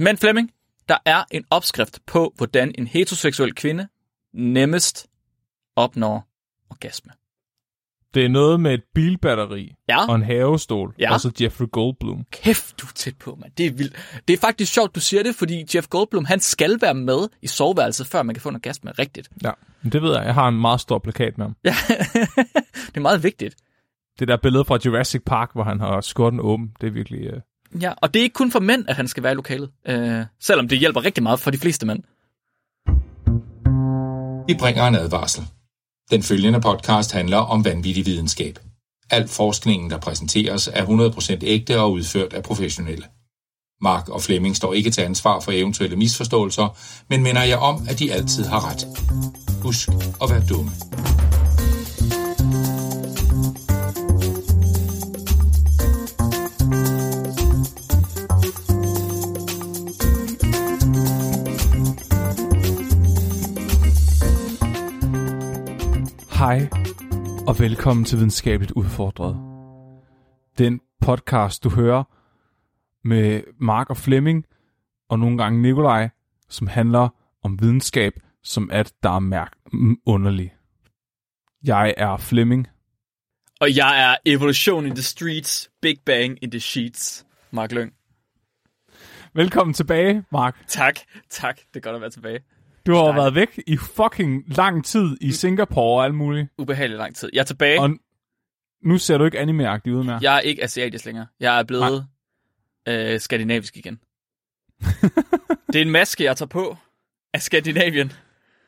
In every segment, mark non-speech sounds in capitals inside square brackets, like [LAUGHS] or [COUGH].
Men Flemming, der er en opskrift på, hvordan en heteroseksuel kvinde nemmest opnår orgasme. Det er noget med et bilbatteri Ja. og en havestol, Ja. og så Jeffrey Goldblum. Kæft, du er tæt på, mand. Det er vildt. Det er faktisk sjovt, du siger det, fordi Jeff Goldblum, han skal være med i soveværelset, før man kan få en orgasme rigtigt. Ja, men det ved jeg. Jeg har en meget stor plakat med ham. Ja, [LAUGHS] det er meget vigtigt. Det der billede fra Jurassic Park, hvor han har skåret åben, det er virkelig... Uh... Ja, og det er ikke kun for mænd, at han skal være i lokalet. Øh, selvom det hjælper rigtig meget for de fleste mænd. Vi bringer en advarsel. Den følgende podcast handler om vanvittig videnskab. Al forskningen, der præsenteres, er 100% ægte og udført af professionelle. Mark og Flemming står ikke til ansvar for eventuelle misforståelser, men minder jer om, at de altid har ret. Husk at være dumme. Hej, og velkommen til Videnskabeligt Udfordret. Den podcast, du hører med Mark og Flemming, og nogle gange Nikolaj, som handler om videnskab, som at der er mærk underlig. Jeg er Flemming. Og jeg er Evolution in the Streets, Big Bang in the Sheets. Mark Lyng. Velkommen tilbage, Mark. Tak, tak. Det er godt at være tilbage. Du har Dejligt. været væk i fucking lang tid i Singapore og alt muligt. Ubehagelig lang tid. Jeg er tilbage. Og nu ser du ikke anime ud mere. Jeg er ikke asiatisk længere. Jeg er blevet øh, skandinavisk igen. det er en maske, jeg tager på af Skandinavien.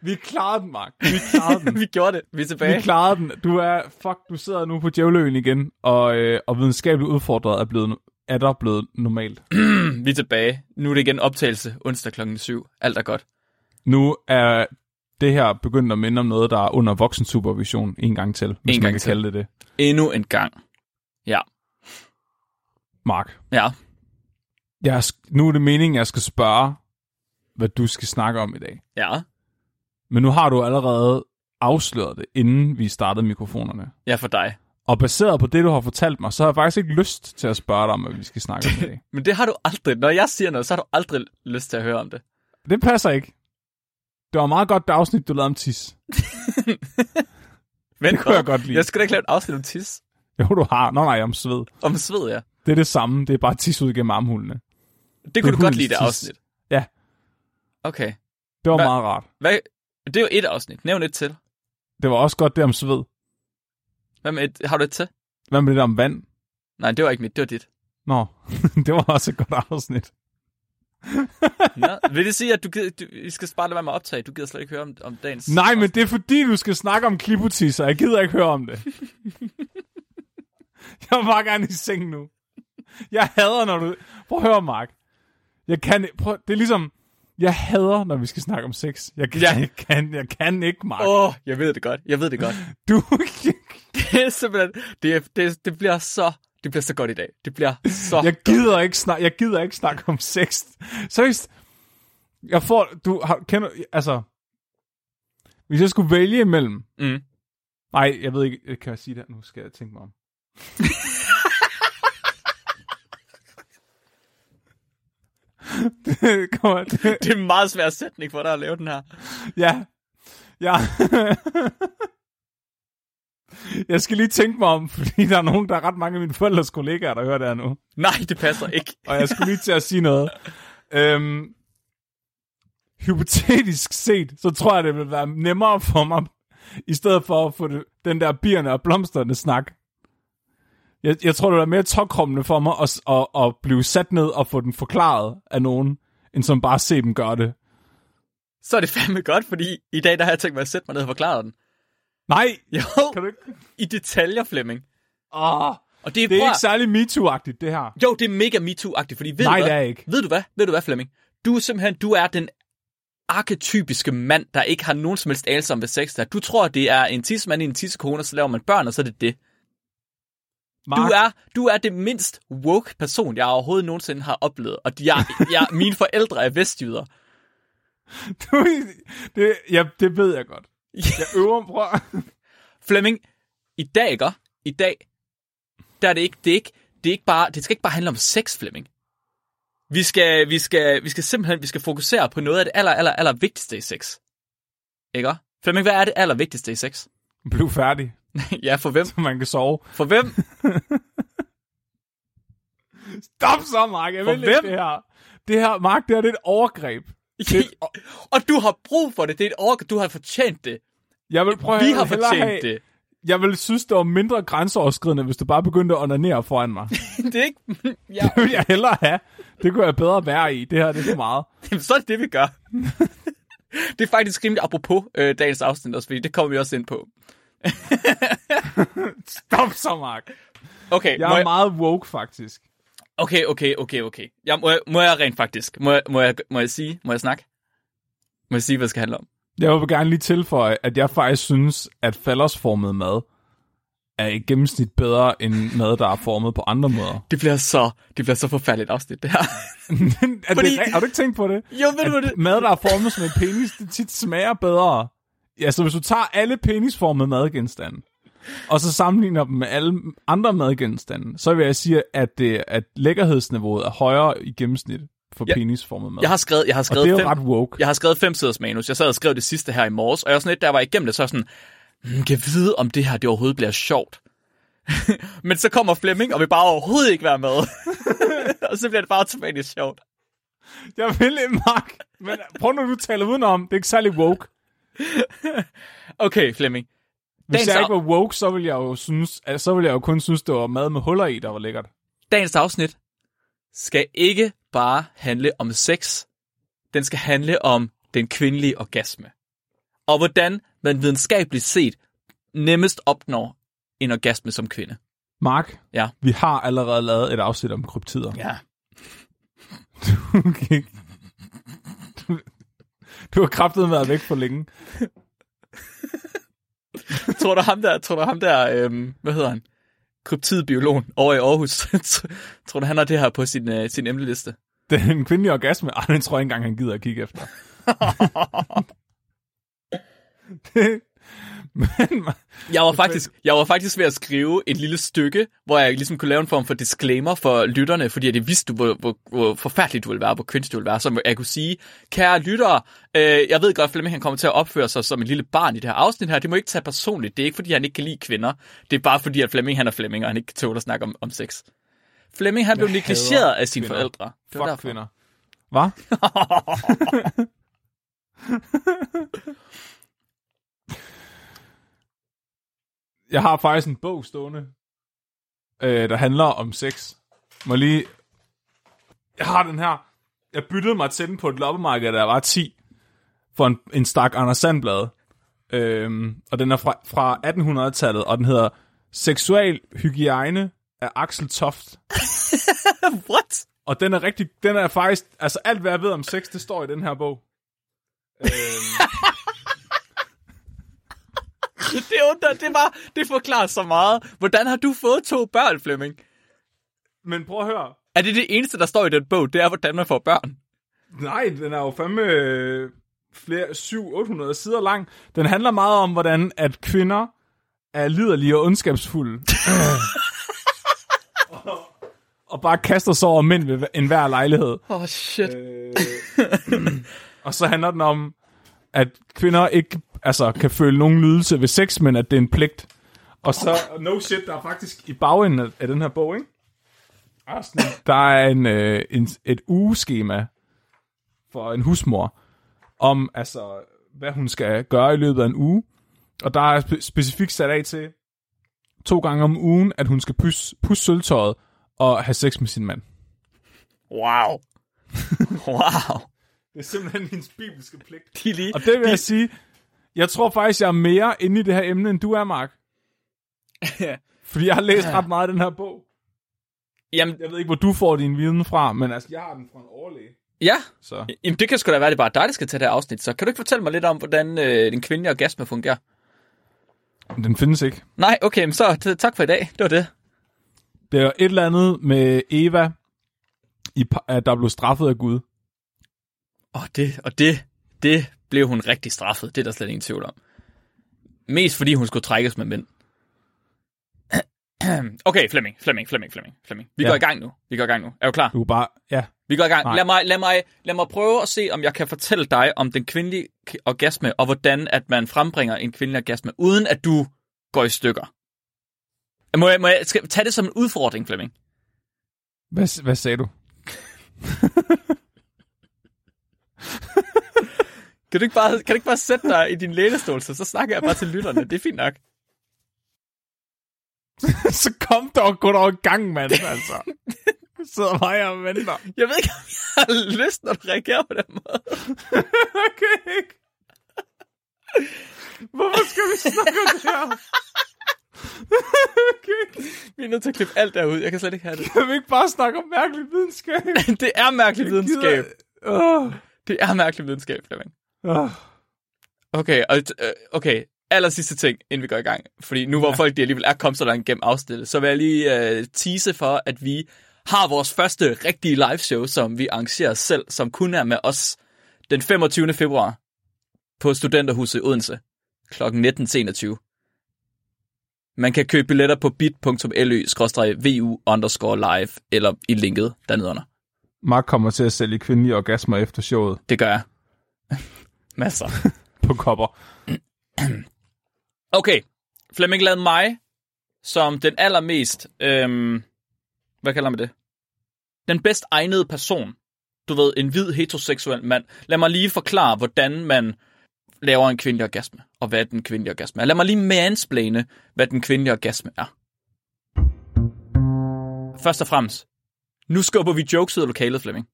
Vi klarede den, Mark. Vi klarede den. [LAUGHS] Vi gjorde det. Vi er tilbage. Vi klarede den. Du er, fuck, du sidder nu på Djævløen igen, og, øh, og videnskabeligt udfordret er, blevet, er der blevet normalt. [CLEARS THROAT] Vi er tilbage. Nu er det igen optagelse onsdag klokken 7. Alt er godt. Nu er det her begyndt at minde om noget, der er under voksensupervision en gang til, hvis En man gang kan til. kalde det det. Endnu en gang. Ja. Mark, Ja. jeg, nu er det meningen, at jeg skal spørge, hvad du skal snakke om i dag. Ja. Men nu har du allerede afsløret det, inden vi startede mikrofonerne. Ja, for dig. Og baseret på det, du har fortalt mig, så har jeg faktisk ikke lyst til at spørge dig om, hvad vi skal snakke om i dag. [LAUGHS] Men det har du aldrig. Når jeg siger noget, så har du aldrig lyst til at høre om det. Det passer ikke. Det var meget godt det afsnit, du lavede om tis. [LAUGHS] Men Det kunne jeg godt lide. Jeg skulle da ikke lave et afsnit om tis. Jo, du har. Nå nej, om sved. Om sved, ja. Det er det samme. Det er bare tis ud gennem armhulene. Det kunne Det du er godt lide, det tis. afsnit. Ja. Okay. Det var Hva- meget rart. Hvad? Det er jo et afsnit. Nævn et til. Det var også godt det om sved. Hvad med et? Har du et til? Hvad med det om vand? Nej, det var ikke mit. Det var dit. Nå, [LAUGHS] det var også et godt afsnit. Nå, vil det sige, at du, gider, du vi skal bare lade være med at optage? Du gider slet ikke høre om, om dagens... Nej, men det er fordi, du skal snakke om klipotis, og jeg gider ikke høre om det. [LAUGHS] jeg vil bare gerne i seng nu. Jeg hader, når du... Prøv at høre, Mark. Jeg kan... Prøv... Det er ligesom... Jeg hader, når vi skal snakke om sex. Jeg kan, Ja. jeg kan, jeg kan ikke, Mark. Åh, oh, jeg ved det godt. Jeg ved det godt. Du... [LAUGHS] det er simpelthen... Det, er, det, det bliver så... Det bliver så godt i dag. Det bliver så Jeg gider ikke snakke, jeg gider ikke snakke om sex. Seriøst. Jeg får, du har, kender, altså, hvis jeg skulle vælge imellem, Mm. nej, jeg ved ikke, kan jeg sige det? Nu skal jeg tænke mig om. [LAUGHS] det kommer, det, Det er en meget svær sætning for dig at lave den her. ja, ja. Jeg skal lige tænke mig om, [LAUGHS] fordi der er nogen, der er ret mange af mine forældres kollegaer, der hører det her nu. Nej, det passer ikke. og jeg skulle lige til at sige noget. Øhm, hypotetisk set, så tror jeg, det vil være nemmere for mig, i stedet for at få det, den der bierne og blomsterne snak. Jeg, jeg tror, det være mere tokrummende for mig at, at, at blive sat ned og få den forklaret af nogen, end som bare se dem gøre det. Så er det fandme godt, fordi i dag der har jeg tænkt mig at sætte mig ned og forklare den. Nej, Jo, kan du ikke? i detaljer, Flemming. Oh, Og det er, det er prøv ikke særlig MeToo-agtigt, det her. Jo, det er mega MeToo-agtigt, fordi ved Nej, du hvad? det er ikke. Ved du hvad? Ved du hvad, Flemming? Du er simpelthen, du er den arketypiske mand, der ikke har nogen som helst anelse om, hvad sex er. Du tror, det er en tissemand i en tissekone, og så laver man børn, og så er det det. Mark, Du er, du er det mindst woke person, jeg overhovedet nogensinde har oplevet. Og jeg, jeg, mine forældre er vestjyder. [LAUGHS] Du, det, ja, det ved jeg godt. Jeg øver prøv. [LAUGHS] Flemming, i dag, ikke? I dag, der er det ikke, det er ikke, det er ikke bare, det skal ikke bare handle om sex, Flemming. Vi skal, vi skal, vi skal simpelthen vi skal fokusere på noget af det aller, aller, aller vigtigste i sex. Ikke? Flemming, hvad er det aller vigtigste i sex? Bliv færdig, [LAUGHS] ja, for hvem? så man kan sove. For hvem? [LAUGHS] Stop så, Mark. Jeg For vil ikke hvem? det her. Det her, Mark, det her det er et overgreb. Og du har brug for det. Det er et overgreb. Du har fortjent det. Jeg vil prøve Vi har fortjent have, det. Jeg vil synes, det var mindre grænseoverskridende, hvis du bare begyndte at onanere foran mig. [LAUGHS] det er ikke... Ja, [LAUGHS] Det vil jeg hellere have. Det kunne jeg bedre være i. Det her det er for meget. [LAUGHS] Jamen, så er det det, vi gør. det er faktisk rimelig apropos øh, dagens afsnit også, fordi det kommer vi også ind på. Stop så, Mark. Okay, Jeg er jeg, meget woke, faktisk. Okay, okay, okay, okay. Jeg, må, jeg, må jeg rent faktisk, må jeg, må, jeg, må jeg sige, må jeg snakke? Må jeg sige, hvad det skal handle om? Jeg vil gerne lige tilføje, at jeg faktisk synes, at faldersformet mad er i gennemsnit bedre end mad, der er formet på andre måder. Det bliver så, det bliver så forfærdeligt afsnit, det her. [LAUGHS] er Fordi- det, har du ikke tænkt på det? jo, ved du det? mad, der er formet som en penis, det tit smager bedre. Ja, så hvis du tager alle penisformede madgenstande, og så sammenligner dem med alle andre madgenstande, så vil jeg sige, at, det, at lækkerhedsniveauet er højere i gennemsnit for Ja. penisformet mad. Jeg har skrevet, jeg har og skrevet det er fem, ret woke. Jeg har skrevet fem siders manus. Jeg sad og skrev det sidste her i morges, og jeg var sådan lidt, jeg var igennem det, så sådan, hmm, kan jeg vide, om det her det overhovedet bliver sjovt? [LAUGHS] Men så kommer Flemming, og vil bare overhovedet ikke være med. [LAUGHS] og så bliver det bare automatisk sjovt. Jeg vil ikke, Mark. Men prøv nu, du taler udenom. Det er ikke særlig woke. [LAUGHS] Okay, Flemming. Hvis jeg ikke var woke, så ville jeg jo synes, altså, så ville jeg jo kun synes, det var mad med huller i, der var lækkert. Dagens afsnit skal ikke bare handle om sex. Den skal handle om den kvindelige orgasme. Og hvordan man videnskabeligt set nemmest opnår en orgasme som kvinde. Mark, Ja. vi har allerede lavet et afsnit om kryptider. Ja. Okay. Du, du har kraftet været væk for længe. [LAUGHS] tror du ham der, tror du ham der, øhm, hvad hedder han? Kryptidbiologen over i Aarhus. [LAUGHS] tror du, han har det her på sin, øh, sin emneliste? Den kvindelige orgasme, ej, den tror jeg ikke engang, han gider at kigge efter. det, [LAUGHS] men, Jeg var, faktisk, jeg var faktisk ved at skrive et lille stykke, hvor jeg ligesom kunne lave en form for disclaimer for lytterne, fordi jeg vidste, hvor, hvor, hvor forfærdeligt du ville være, hvor kønsligt du ville være. Så jeg kunne sige, kære lyttere, øh, jeg ved godt, at Flemming han kommer til at opføre sig som et lille barn i det her afsnit her. Det må ikke tage personligt. Det er ikke, fordi han ikke kan lide kvinder. Det er bare fordi, at Flemming han er Flemming, og han ikke kan tåle at snakke om, om sex. Flemming han blev Jeg negligeret hader af sine kvinder. forældre. Det var fuck derfor. kvinder. Hvad? [LAUGHS] [LAUGHS] [LAUGHS] jeg har faktisk en bog stående, øh, der handler om sex. Må lige... Jeg har den her. Jeg byttede mig til den på et loppemarked, jeg var 10, for en, en stak Anders Sandblad. Øhm, og den er fra, fra 1800-tallet, og den hedder Seksual Hygiejne af Axel Toft. [LAUGHS] What? Og den er rigtig, den er faktisk, altså alt hvad jeg ved om sex, det står i den her bog. øhm, [LAUGHS] [LAUGHS] Det, under, det, var, det forklarer så meget. Hvordan har du fået to børn, Flemming? men prøv at høre. Er det det eneste, der står i den bog? Det er, hvordan man får børn. Nej, den er jo fandme øh, flere, 700-800 sider lang. Den handler meget om, hvordan at kvinder er liderlige og ondskabsfulde. og, [LAUGHS] og bare kaster sig over mænd ved enhver lejlighed. Åh, oh, shit. Øh, [CLEARS THROAT] og så handler den om, at kvinder ikke altså, kan føle nogen lydelse ved sex, men at det er en pligt. Og så, no shit, der er faktisk i bagenden af, af den her bog, ikke? Der er er en, øh, en, et ugeskema for en husmor, om altså, hvad hun skal gøre i løbet af en uge. Og der er spe- specifikt sat af til to gange om ugen, at hun skal pusse, pusse sølvtøjet og have sex med sin mand. Wow. [LAUGHS] wow. Det er simpelthen hendes bibelske pligt. De lige, Og det vil de, jeg sige, jeg tror faktisk, jeg er mere inde i det her emne, end du er, Mark. [LAUGHS] Fordi jeg har læst ret meget af den her bog. Jamen, Jeg ved ikke, hvor du får din viden fra, men altså, jeg har den fra en overlæge. ja. Så. Jamen, det kan sgu da være, det er bare dig, der skal tage det her afsnit. Så kan du ikke fortælle mig lidt om, hvordan øh, den kvindelige orgasme fungerer? Den findes ikke. Nej, okay, men så tak for i dag. Det var det. Det er et eller andet med Eva, i, der blev straffet af Gud. Og det, og det, det blev hun rigtig straffet. Det er der slet ingen tvivl om. Mest fordi hun skulle trækkes med mænd. [CLEARS THROAT] Okay, Flemming, Flemming, Flemming, Flemming, Flemming. Vi Ja. går i gang nu. Vi går i gang nu. Er du klar? Du er bare, ja, Vi går i gang. Nej. Lad mig, lad, mig, lad mig prøve at se, om jeg kan fortælle dig om den kvindelige orgasme, og hvordan at man frembringer en kvindelig orgasme, uden at du går i stykker. Må jeg, må jeg skal tage det som en udfordring, Flemming? Hvad, hvad sagde du? [LAUGHS] Kan du ikke bare, kan du ikke bare sætte dig i din lænestol, så, så snakker jeg bare til lytterne. Det er fint nok. [LAUGHS] så kom dog, gå dog i gang, mand, altså. Sidder mig og venter. Jeg ved ikke, om jeg har lyst, når du reagerer på den måde. [LAUGHS] okay, ikke? Hvorfor skal vi snakke om det her? [LAUGHS] okay. Vi er nødt til at klippe alt derud. Jeg kan slet ikke have det. Kan vi ikke bare snakke om mærkelig videnskab? Det er mærkelig videnskab. Uh, Det er mærkelig videnskab, Flemming. Uh. Okay, og, øh, okay. Aller sidste ting, inden vi går i gang. Fordi nu hvor Ja. folk de alligevel er kommet så langt gennem afsnittet, så vil jeg lige uh, tease for, at vi har vores første rigtige live show, som vi arrangerer selv, som kun er med os den 25. februar på Studenterhuset i Odense kl. 19.21. Man kan købe billetter på bit.ly-vu underscore live, eller i linket dernede under. Mark kommer til at sælge kvindelige orgasmer efter showet Det gør jeg. Masser. [LAUGHS] på kopper. [CLEARS THROAT] Okay, Flemming lad mig som den allermest, øhm, hvad kalder man det? Den bedst egnede person. Du ved, en hvid heteroseksuel mand. Lad mig lige forklare, hvordan man laver en kvindelig orgasme, og hvad den kvindelige orgasme er. Lad mig lige mansplane, hvad den kvindelige orgasme er. Først og fremmest, nu skubber vi jokes ud af lokalet, Flemming.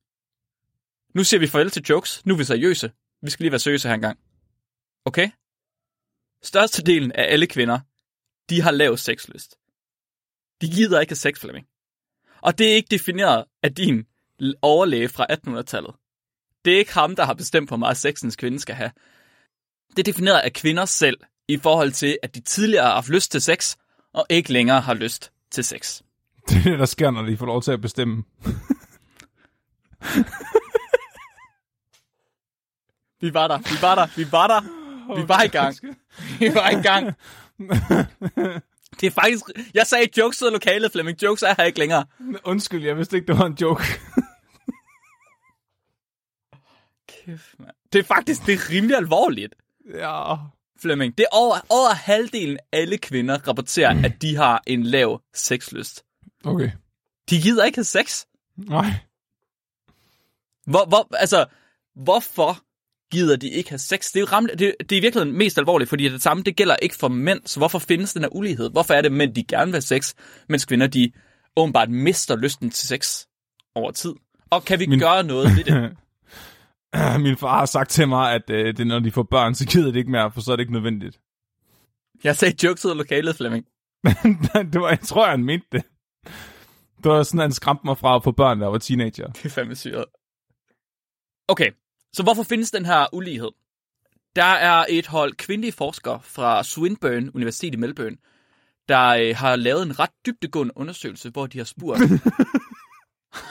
Nu siger vi farvel til jokes. Nu er vi seriøse. Vi skal lige være seriøse her engang. Okay? Størstedelen af alle kvinder, de har lav sexlyst. De gider ikke have sex, Flemming. Og det er ikke defineret af din overlæge fra 1800-tallet. Det er ikke ham, der har bestemt, hvor meget sex en kvinde skal have. Det er defineret af kvinder selv, i forhold til, at de tidligere har haft lyst til sex, og ikke længere har lyst til sex. Det er det, der sker, når de får lov til at bestemme. [LAUGHS] Vi var der, vi var der, vi var der. Vi var i gang. Vi var i gang. Det er faktisk... Jeg sagde jokes ud lokalet, Flemming. Jokes er her ikke længere. Undskyld, jeg vidste ikke, det var en joke. Kæft, mand. Det er faktisk det er rimelig alvorligt, ja. Flemming. Det er over, over halvdelen alle kvinder rapporterer, at de har en lav sexlyst. Okay. De gider ikke have sex. Nej. Hvor, hvor, altså, hvorfor gider de ikke have sex? Det er ramt, det, det er i virkeligheden mest alvorligt, fordi det samme, det gælder ikke for mænd. Så hvorfor findes den her ulighed? Hvorfor er det mænd, de gerne vil have sex, mens kvinder, de åbenbart mister lysten til sex over tid? Og kan vi Min- gøre noget ved det? [LAUGHS] Min far har sagt til mig, at øh, det når de får børn, så gider de ikke mere, for så er det ikke nødvendigt. Jeg sagde jokes ud af lokalet, Flemming. [LAUGHS] det var, jeg tror, han mente det. Det var sådan, han skræmte mig fra at få børn, da jeg var teenager. Det er fandme syret. Okay, så hvorfor findes den her ulighed? Der er et hold kvindelige forskere fra Swinburne Universitet i Melbourne, der øh, har lavet en ret dybdegående undersøgelse, hvor de har spurgt... [LAUGHS]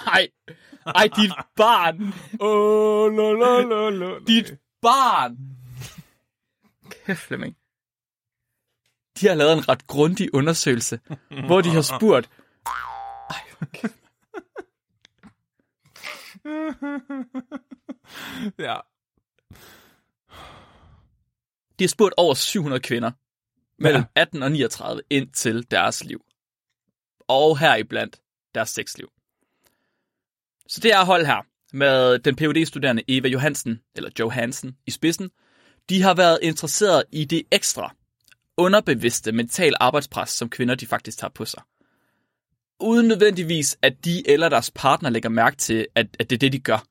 Ej, ej, dit barn, Åh, lo, lo, lo, lo. dit barn. Kæft, Flemming. De har lavet en ret grundig undersøgelse, hvor de har [LAUGHS] spurgt... Ej, okay. [LAUGHS] [LAUGHS] ja. De har spurgt over 700 kvinder mellem 18 og 39 ind til deres liv. Og heriblandt deres sexliv. Så det er hold her med den phd studerende Eva Johansen, eller Joe Hansen, i spidsen. De har været interesseret i det ekstra, underbevidste mental arbejdspres, som kvinder de faktisk tager på sig. Uden nødvendigvis, at de eller deres partner lægger mærke til, at, at det er det, de gør.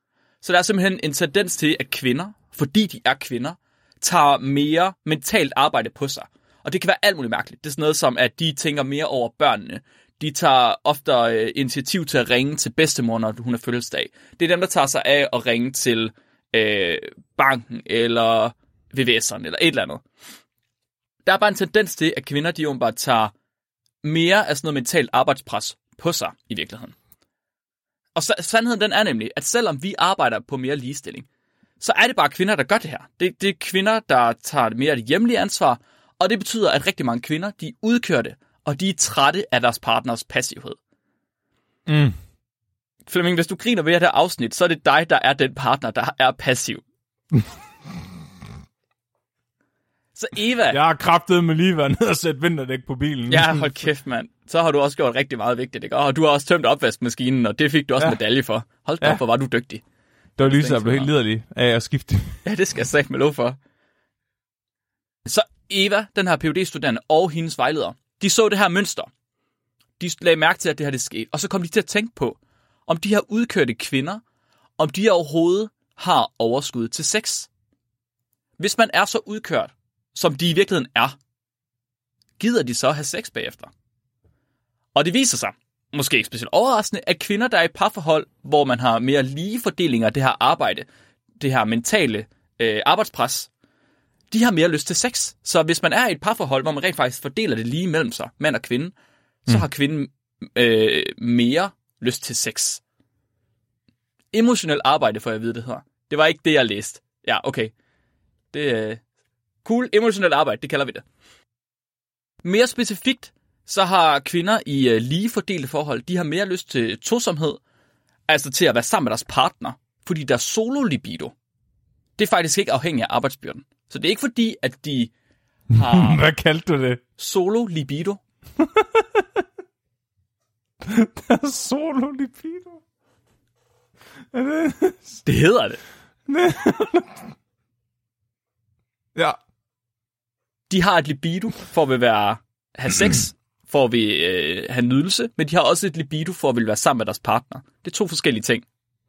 Så der er simpelthen en tendens til, at kvinder, fordi de er kvinder, tager mere mentalt arbejde på sig. Og det kan være alt muligt mærkeligt. Det er sådan noget som, at de tænker mere over børnene. De tager ofte øh, initiativ til at ringe til bedstemor, når hun er fødselsdag. Det er dem, der tager sig af at ringe til øh, banken, eller VVS'eren, eller et eller andet. Der er bare en tendens til, at kvinder, de åbenbart tager mere af sådan noget mentalt arbejdspres på sig i virkeligheden. Og sa- sandheden den er nemlig, at selvom vi arbejder på mere ligestilling, så er det bare kvinder, der gør det her. Det, det er kvinder, der tager mere det hjemlige ansvar, og det betyder, at rigtig mange kvinder, de er udkørte, og de er trætte af deres partners passivhed. Mm. Flemming, hvis du griner ved det her afsnit, så er det dig, der er den partner, der er passiv. [LAUGHS] så Eva... Jeg har kraftet med lige været ned og sætte vinterdæk på bilen. Ja, hold kæft, mand. Så har du også gjort rigtig meget vigtigt, ikke? Og du har også tømt opvaskemaskinen, og det fik du også ja. medalje for. Hold da ja. op, hvor var du dygtig. Det var så, jeg blev helt liderlig af at skifte. Ja, det skal jeg sige med lov for. Så Eva, den her phd studerende og hendes vejleder, de så det her mønster. De lagde mærke til, at det her det skete. Og så kom de til at tænke på, om de her udkørte kvinder, om de overhovedet har overskud til sex. Hvis man er så udkørt, som de i virkeligheden er, gider de så have sex bagefter? Og det viser sig, måske ikke specielt overraskende, at kvinder, der er i parforhold, hvor man har mere lige fordeling af det her arbejde, det her mentale øh, arbejdspres, de har mere lyst til sex. Så hvis man er i et parforhold, hvor man rent faktisk fordeler det lige mellem sig, mand og kvinde, så mm. har kvinden øh, mere lyst til sex. Emotionelt arbejde, får jeg at vide det her. Det var ikke det, jeg læste. Ja, okay. Det øh, cool. Emotionelt arbejde, det kalder vi det. Mere specifikt, så har kvinder i øh, lige fordelte forhold, de har mere lyst til tosomhed, altså til at være sammen med deres partner, fordi deres solo-libido, det er faktisk ikke afhængigt af arbejdsbyrden. Så det er ikke fordi, at de har... [LAUGHS] Hvad kaldte du det? Solo-libido. [LAUGHS] solo-libido? det... det hedder det. [LAUGHS] ja. De har et libido for at være have sex, [CLEARS THROAT] for at vil, øh, have nydelse, men de har også et libido for at vil være sammen med deres partner. Det er to forskellige ting.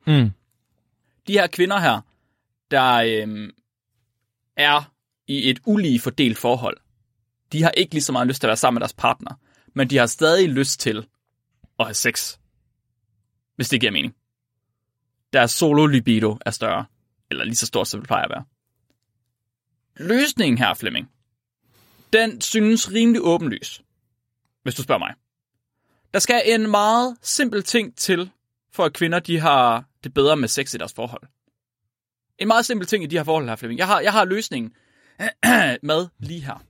Mm. De her kvinder her, der øh, er i et ulige fordelt forhold, de har ikke lige så meget lyst til at være sammen med deres partner, men de har stadig lyst til at have sex. Hvis det giver mening. Deres solo-libido er større. Eller lige så stort, som det plejer at være. Løsningen her, Flemming, den synes rimelig åbenlys hvis du spørger mig. Der skal en meget simpel ting til, for at kvinder de har det bedre med sex i deres forhold. En meget simpel ting i de her forhold her, Flemming. Jeg har, jeg har løsningen [CLEARS THROAT] med lige her.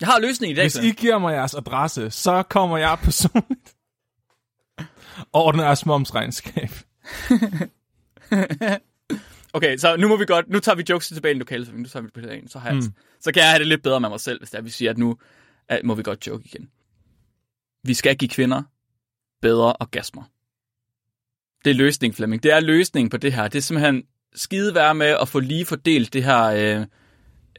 Jeg har løsningen i dag. Hvis I giver mig jeres adresse, så kommer jeg personligt og ordner jeres momsregnskab. [LAUGHS] okay, så nu må vi godt, nu tager vi jokes tilbage i lokale, nu tager vi det så, har jeg, mm. Så kan jeg have det lidt bedre med mig selv, hvis det er, vi siger, at nu, at, må vi godt joke igen. Vi skal give kvinder bedre orgasmer. Det er løsning, Flemming. Det er løsning på det her. Det er simpelthen skide være med at få lige fordelt det her øh,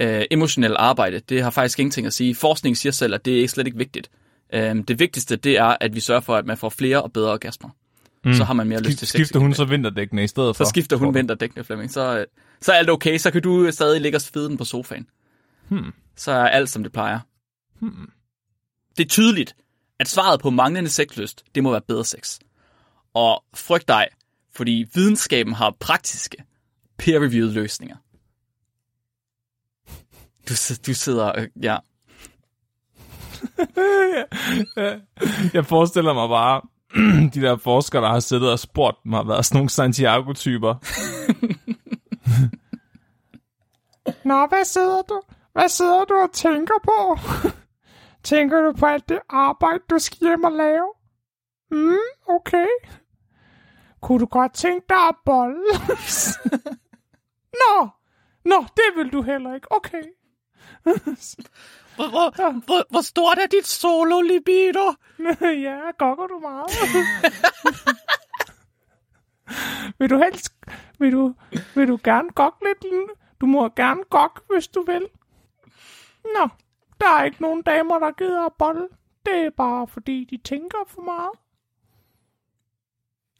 øh, emotionelle arbejde. Det har faktisk ingenting at sige. Forskning siger selv, at det er slet ikke vigtigt. Øh, det vigtigste, det er, at vi sørger for, at man får flere og bedre orgasmer. Mm. Så har man mere lyst til sex. Skifter hun så vinterdækkene i stedet for? Så skifter hun vinterdækkene, Flemming. Så, øh, så er alt okay. Så kan du stadig ligge og svede den på sofaen. Hmm. Så er alt, som det plejer. Hmm. Det er tydeligt, at svaret på manglende sexlyst, det må være bedre sex. Og frygt dig, fordi videnskaben har praktiske, peer-reviewed løsninger. Du, du sidder, øh, ja. [LAUGHS] Jeg forestiller mig bare, [CLEARS THROAT] de der forskere, der har siddet og spurgt mig, har været sådan nogle Santiago-typer. [LAUGHS] Nå, hvad sidder du? Hvad sidder du og tænker på? [LAUGHS] Tænker du på alt det arbejde, du skal hjem og lave? Mm, okay. Kunne du godt tænke dig at bolle? [LAUGHS] Nå, nå, det vil du heller ikke. Okay. [LAUGHS] hvor, hvor, hvor, hvor stort er dit solo libido? ja, gokker du meget. vil du helst, vil du, vil du gerne gokke lidt? Du må gerne gokke, hvis du vil. Nå, der er ikke nogen damer, der gider at bolle. Det er bare fordi, de tænker for meget.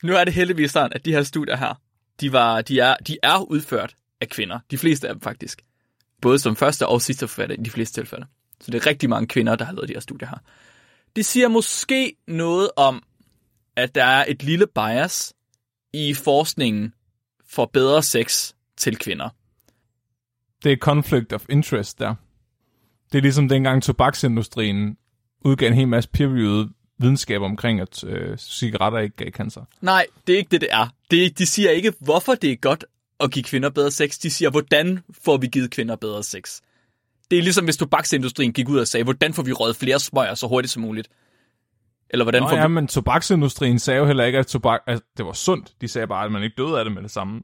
Nu er det heldigvis sådan, at de her studier her, de, var, de, er, de er udført af kvinder. De fleste af dem faktisk. Både som første og sidste forfatter i de fleste tilfælde. Så det er rigtig mange kvinder, der har lavet de her studier her. Det siger måske noget om, at der er et lille bias i forskningen for bedre sex til kvinder. Det er conflict of interest der. Det er ligesom dengang tobaksindustrien udgav en hel masse peer videnskab omkring, at øh, cigaretter ikke gav cancer. Nej, det er ikke det, det er. Det, de siger ikke, hvorfor det er godt at give kvinder bedre sex. De siger, hvordan får vi givet kvinder bedre sex. Det er ligesom, hvis tobaksindustrien gik ud og sagde, hvordan får vi røget flere smøger så hurtigt som muligt. Eller hvordan Nå, får ja, vi... men tobaksindustrien sagde jo heller ikke, at tobak, altså, det var sundt. De sagde bare, at man ikke døde af det med det samme.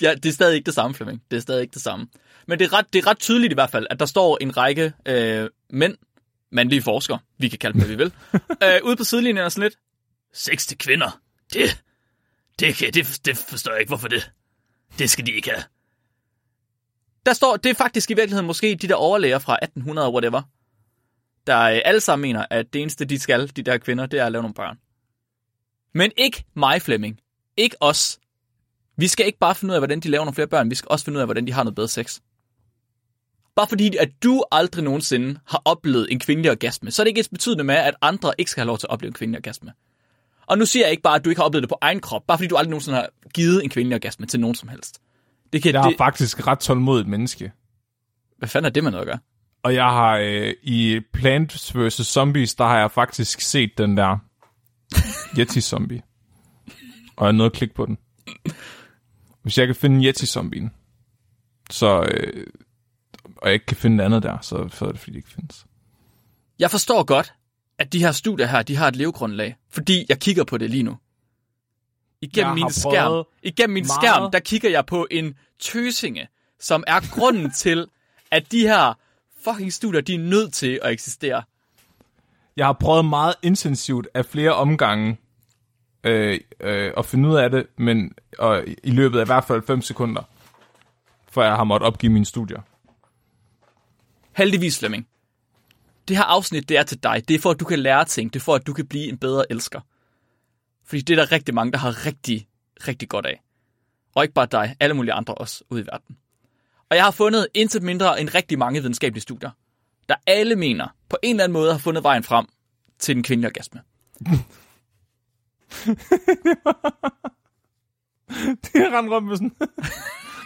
Ja, det er stadig ikke det samme, Flemming. Det er stadig ikke det samme. Men det er ret, det er ret tydeligt i hvert fald, at der står en række øh, mænd, mandlige forskere, vi kan kalde dem, hvad vi vil, [LAUGHS] øh, ude på sidelinjen og sådan lidt, sex til kvinder, det, det, kan, det, det forstår jeg ikke, hvorfor det, det skal de ikke have. Der står, det er faktisk i virkeligheden måske de der overlæger fra 1800 whatever, der øh, alle sammen mener, at det eneste, de skal, de der kvinder, det er at lave nogle børn. Men ikke mig, Flemming. Ikke os. Vi skal ikke bare finde ud af, hvordan de laver nogle flere børn. Vi skal også finde ud af, hvordan de har noget bedre sex. Bare fordi, at du aldrig nogensinde har oplevet en kvindelig orgasme, så er det ikke et betydende med, at andre ikke skal have lov til at opleve en kvindelig orgasme. Og nu siger jeg ikke bare, at du ikke har oplevet det på egen krop, bare fordi du aldrig nogensinde har givet en kvindelig orgasme til nogen som helst. Det kan, Jeg er det, faktisk ret tålmodigt menneske. hvad fanden er det med noget at gøre? Og jeg har øh, i Plants vs. Zombies, der har jeg faktisk set den der [LAUGHS] Yeti-zombie. Og jeg er nødt at klikke på den. Hvis jeg kan finde Yeti-zombien, så, øh, og jeg ikke kan finde det andet der, så, så er det fordi, det ikke findes. Jeg forstår godt, at de her studier her, de har et levegrundlag, fordi jeg kigger på det lige nu. Igennem Jeg min skærm, igennem min meget- skærm, der kigger jeg på en tøsinge, som er grunden [LAUGHS] til, at de her fucking studier, de er nødt til at eksistere. Jeg har prøvet meget intensivt af flere omgange øh, øh, at finde ud af det, men og i løbet af i hvert fald 5 sekunder, for jeg har måttet opgive mine studier. Heldigvis, Flemming. Det her afsnit, det er til dig. Det er for, at du kan lære ting. Det er for, at du kan blive en bedre elsker. Fordi det er der rigtig mange, der har rigtig, rigtig godt af. Og ikke bare dig, alle mulige andre også ude i verden. Og jeg har fundet intet mindre end rigtig mange videnskabelige studier, der alle mener, på en eller anden måde har fundet vejen frem til den kvindelige orgasme. [LAUGHS] Det er rent rundt med sådan,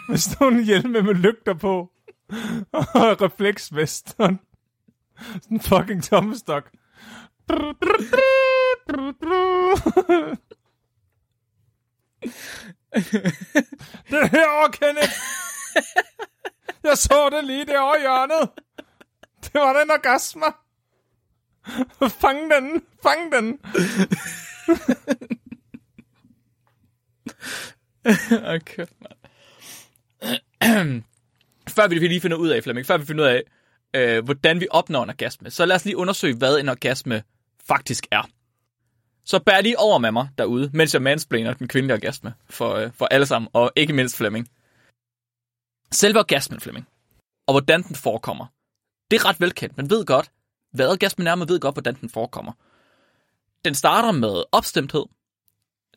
med sådan hjelme med lygter på, og refleksvest, og en- sådan en fucking tommestok. Det her Kenneth! Jeg så det lige derovre i hjørnet. Det var den orgasme. [LAUGHS] Fang den, fang den. [LAUGHS] Okay, [CLEARS THROAT] Før vi lige finder ud af, Flemming, før vi finder ud af, øh, hvordan vi opnår en orgasme, så lad os lige undersøge, hvad en orgasme faktisk er. Så bær lige over med mig derude, mens jeg mansplainer den kvindelige orgasme for, øh, for alle sammen, og ikke mindst Flemming. Selve orgasmen, Flemming, og hvordan den forekommer, det er ret velkendt. Man ved godt, hvad orgasmen er, man ved godt, hvordan den forekommer. Den starter med opstemthed.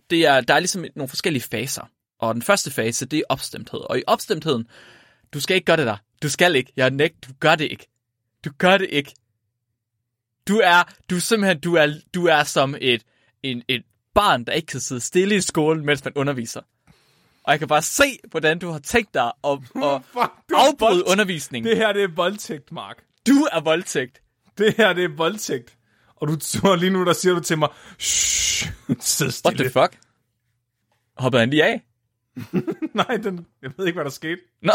Det er, der er ligesom nogle forskellige faser. Og den første fase, det er opstemthed. Og i opstemtheden, du skal ikke gøre det der. Du skal ikke. Jeg nægt, du gør det ikke. Du gør det ikke. Du er, du er simpelthen, du er, du er som et, en, et barn, der ikke kan sidde stille i skolen, mens man underviser. Og jeg kan bare se, hvordan du har tænkt dig at, at [LAUGHS] Fuck, afbryde undervisningen. Det her, det er voldtægt, Mark. Du er voldtægt. Det her, det er voldtægt. Og du tror lige nu, der siger du til mig, shh, sid What the fuck? Hoppede han lige af? [LAUGHS] Nej, den, jeg ved ikke, hvad der skete. Nå,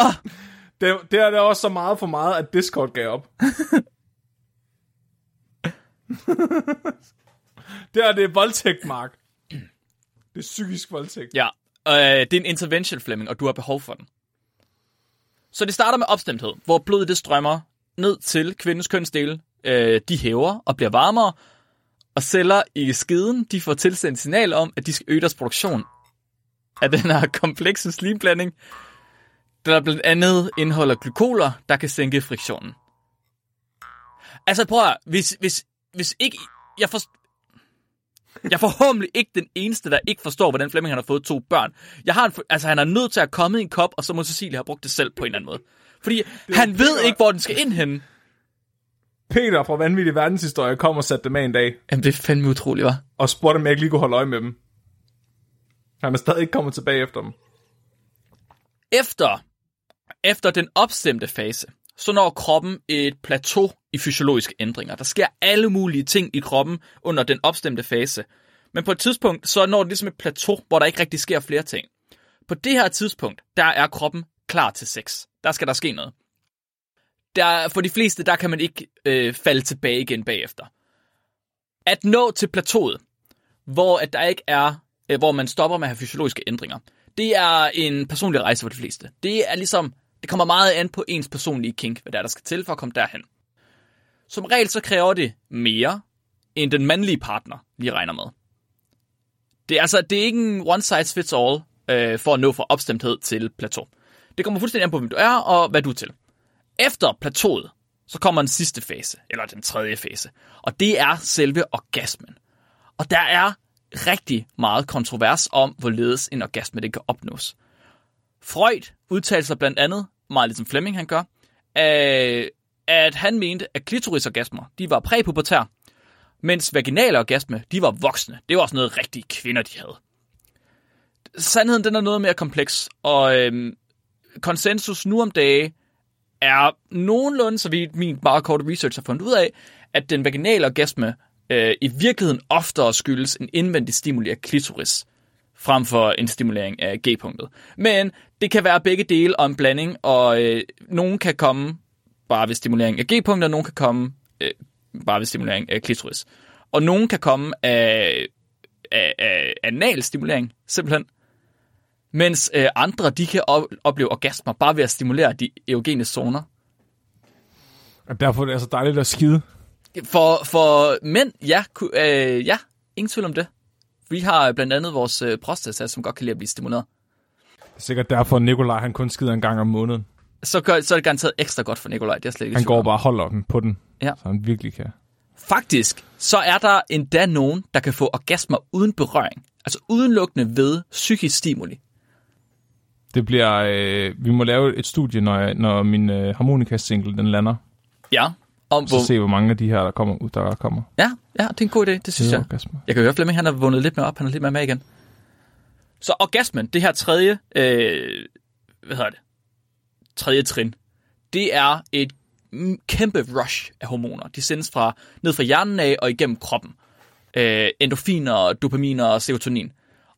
Det, det er der også så meget for meget, at Discord gav op. [LAUGHS] det her, det er voldtægt, Mark. Det er psykisk voldtægt. Ja, øh, det er en intervention, Flemming, og du har behov for den. Så det starter med opstemthed, hvor blodet det strømmer ned til kvindens kønsdele. Øh, de hæver og bliver varmere, og celler i skeden, de får tilsendt signal om, at de skal øge deres produktion af den her [LAUGHS] komplekse slimblanding, der blandt andet indeholder glykoler, der kan sænke friktionen. Altså prøv at, hvis, hvis, hvis ikke, jeg forstår, jeg er forhåbentlig ikke den eneste, der ikke forstår, hvordan Flemming har fået to børn. Jeg har en, for- altså, han er nødt til at komme i en kop, og så må Cecilie have brugt det selv på en eller anden måde. Fordi han ved ikke, hvor den skal ind henne. Peter fra Vanvittig Verdenshistorie kom og satte dem af en dag, Jamen, det er fandme utroligt, var. og spurgte, om jeg ikke lige kunne holde øje med dem. Han er stadig ikke kommet tilbage efter dem. Efter, efter den opstemte fase, så når kroppen et plateau i fysiologiske ændringer. Der sker alle mulige ting i kroppen under den opstemte fase. Men på et tidspunkt, så når det ligesom et plateau, hvor der ikke rigtig sker flere ting. På det her tidspunkt, der er kroppen klar til sex. Der skal der ske noget. Der, for de fleste, der kan man ikke øh, falde tilbage igen bagefter. At nå til plateauet, hvor at der ikke er, øh, hvor man stopper med at have fysiologiske ændringer, det er en personlig rejse for de fleste. Det er ligesom, det kommer meget an på ens personlige kink, hvad der, er, der skal til for at komme derhen. Som regel så kræver det mere, end den mandlige partner lige regner med. Det er altså, det er ikke en one size fits all øh, for at nå fra opstemthed til plateau. Det kommer fuldstændig an på, hvem du er og hvad du er til. Efter plateauet, så kommer den sidste fase, eller den tredje fase, og det er selve orgasmen. Og der er rigtig meget kontrovers om, hvorledes en orgasme det kan opnås. Freud udtalte sig blandt andet, meget ligesom Fleming han gør, øh, at han mente, at klitorisorgasmer de var præpubertær, mens vaginale orgasme de var voksne. Det var også noget rigtige kvinder, de havde. Sandheden den er noget mere kompleks, og øhm, konsensus nu om dage er nogenlunde, så vidt min meget korte research har fundet ud af, at den vaginale orgasme øh, i virkeligheden oftere skyldes en indvendig stimuli af klitoris, frem for en stimulering af G-punktet. Men det kan være begge dele og en blanding, og øh, nogen kan komme bare ved stimulering af G-punktet, og nogen kan komme øh, bare ved stimulering af klitoris. Og nogen kan komme af, af, af anal stimulering, simpelthen. Mens øh, andre, de kan opleve orgasmer bare ved at stimulere de erogene zoner. Og derfor er det altså dejligt at skide. For, for mænd, ja, øh, ja, ingen tvivl om det. Vi har blandt andet vores øh, prostata, som godt kan lide at blive stimuleret. Det er sikkert derfor, at Nikolaj han kun skider en gang om måneden. Så, gør, så er det garanteret ekstra godt for Nikolaj. Det er slet ikke han går bare og holder den på den, ja. så han virkelig kan. Faktisk, så er der endda nogen, der kan få orgasmer uden berøring. Altså udelukkende ved psykisk stimuli. Det bliver, øh, vi må lave et studie, når, når min øh, harmonika-single den lander. Ja. Om, så hvor... se, hvor mange af de her, der kommer ud, der kommer. Ja, ja, det er en god idé, det synes det jeg. Orgasme. Jeg kan høre, Flemming, han har vundet lidt mere op, han er lidt mere med igen. Så orgasmen, det her tredje, øh, hvad hedder det, tredje trin, det er et kæmpe rush af hormoner. De sendes fra, ned fra hjernen af og igennem kroppen. Øh, endorfiner, dopaminer og serotonin.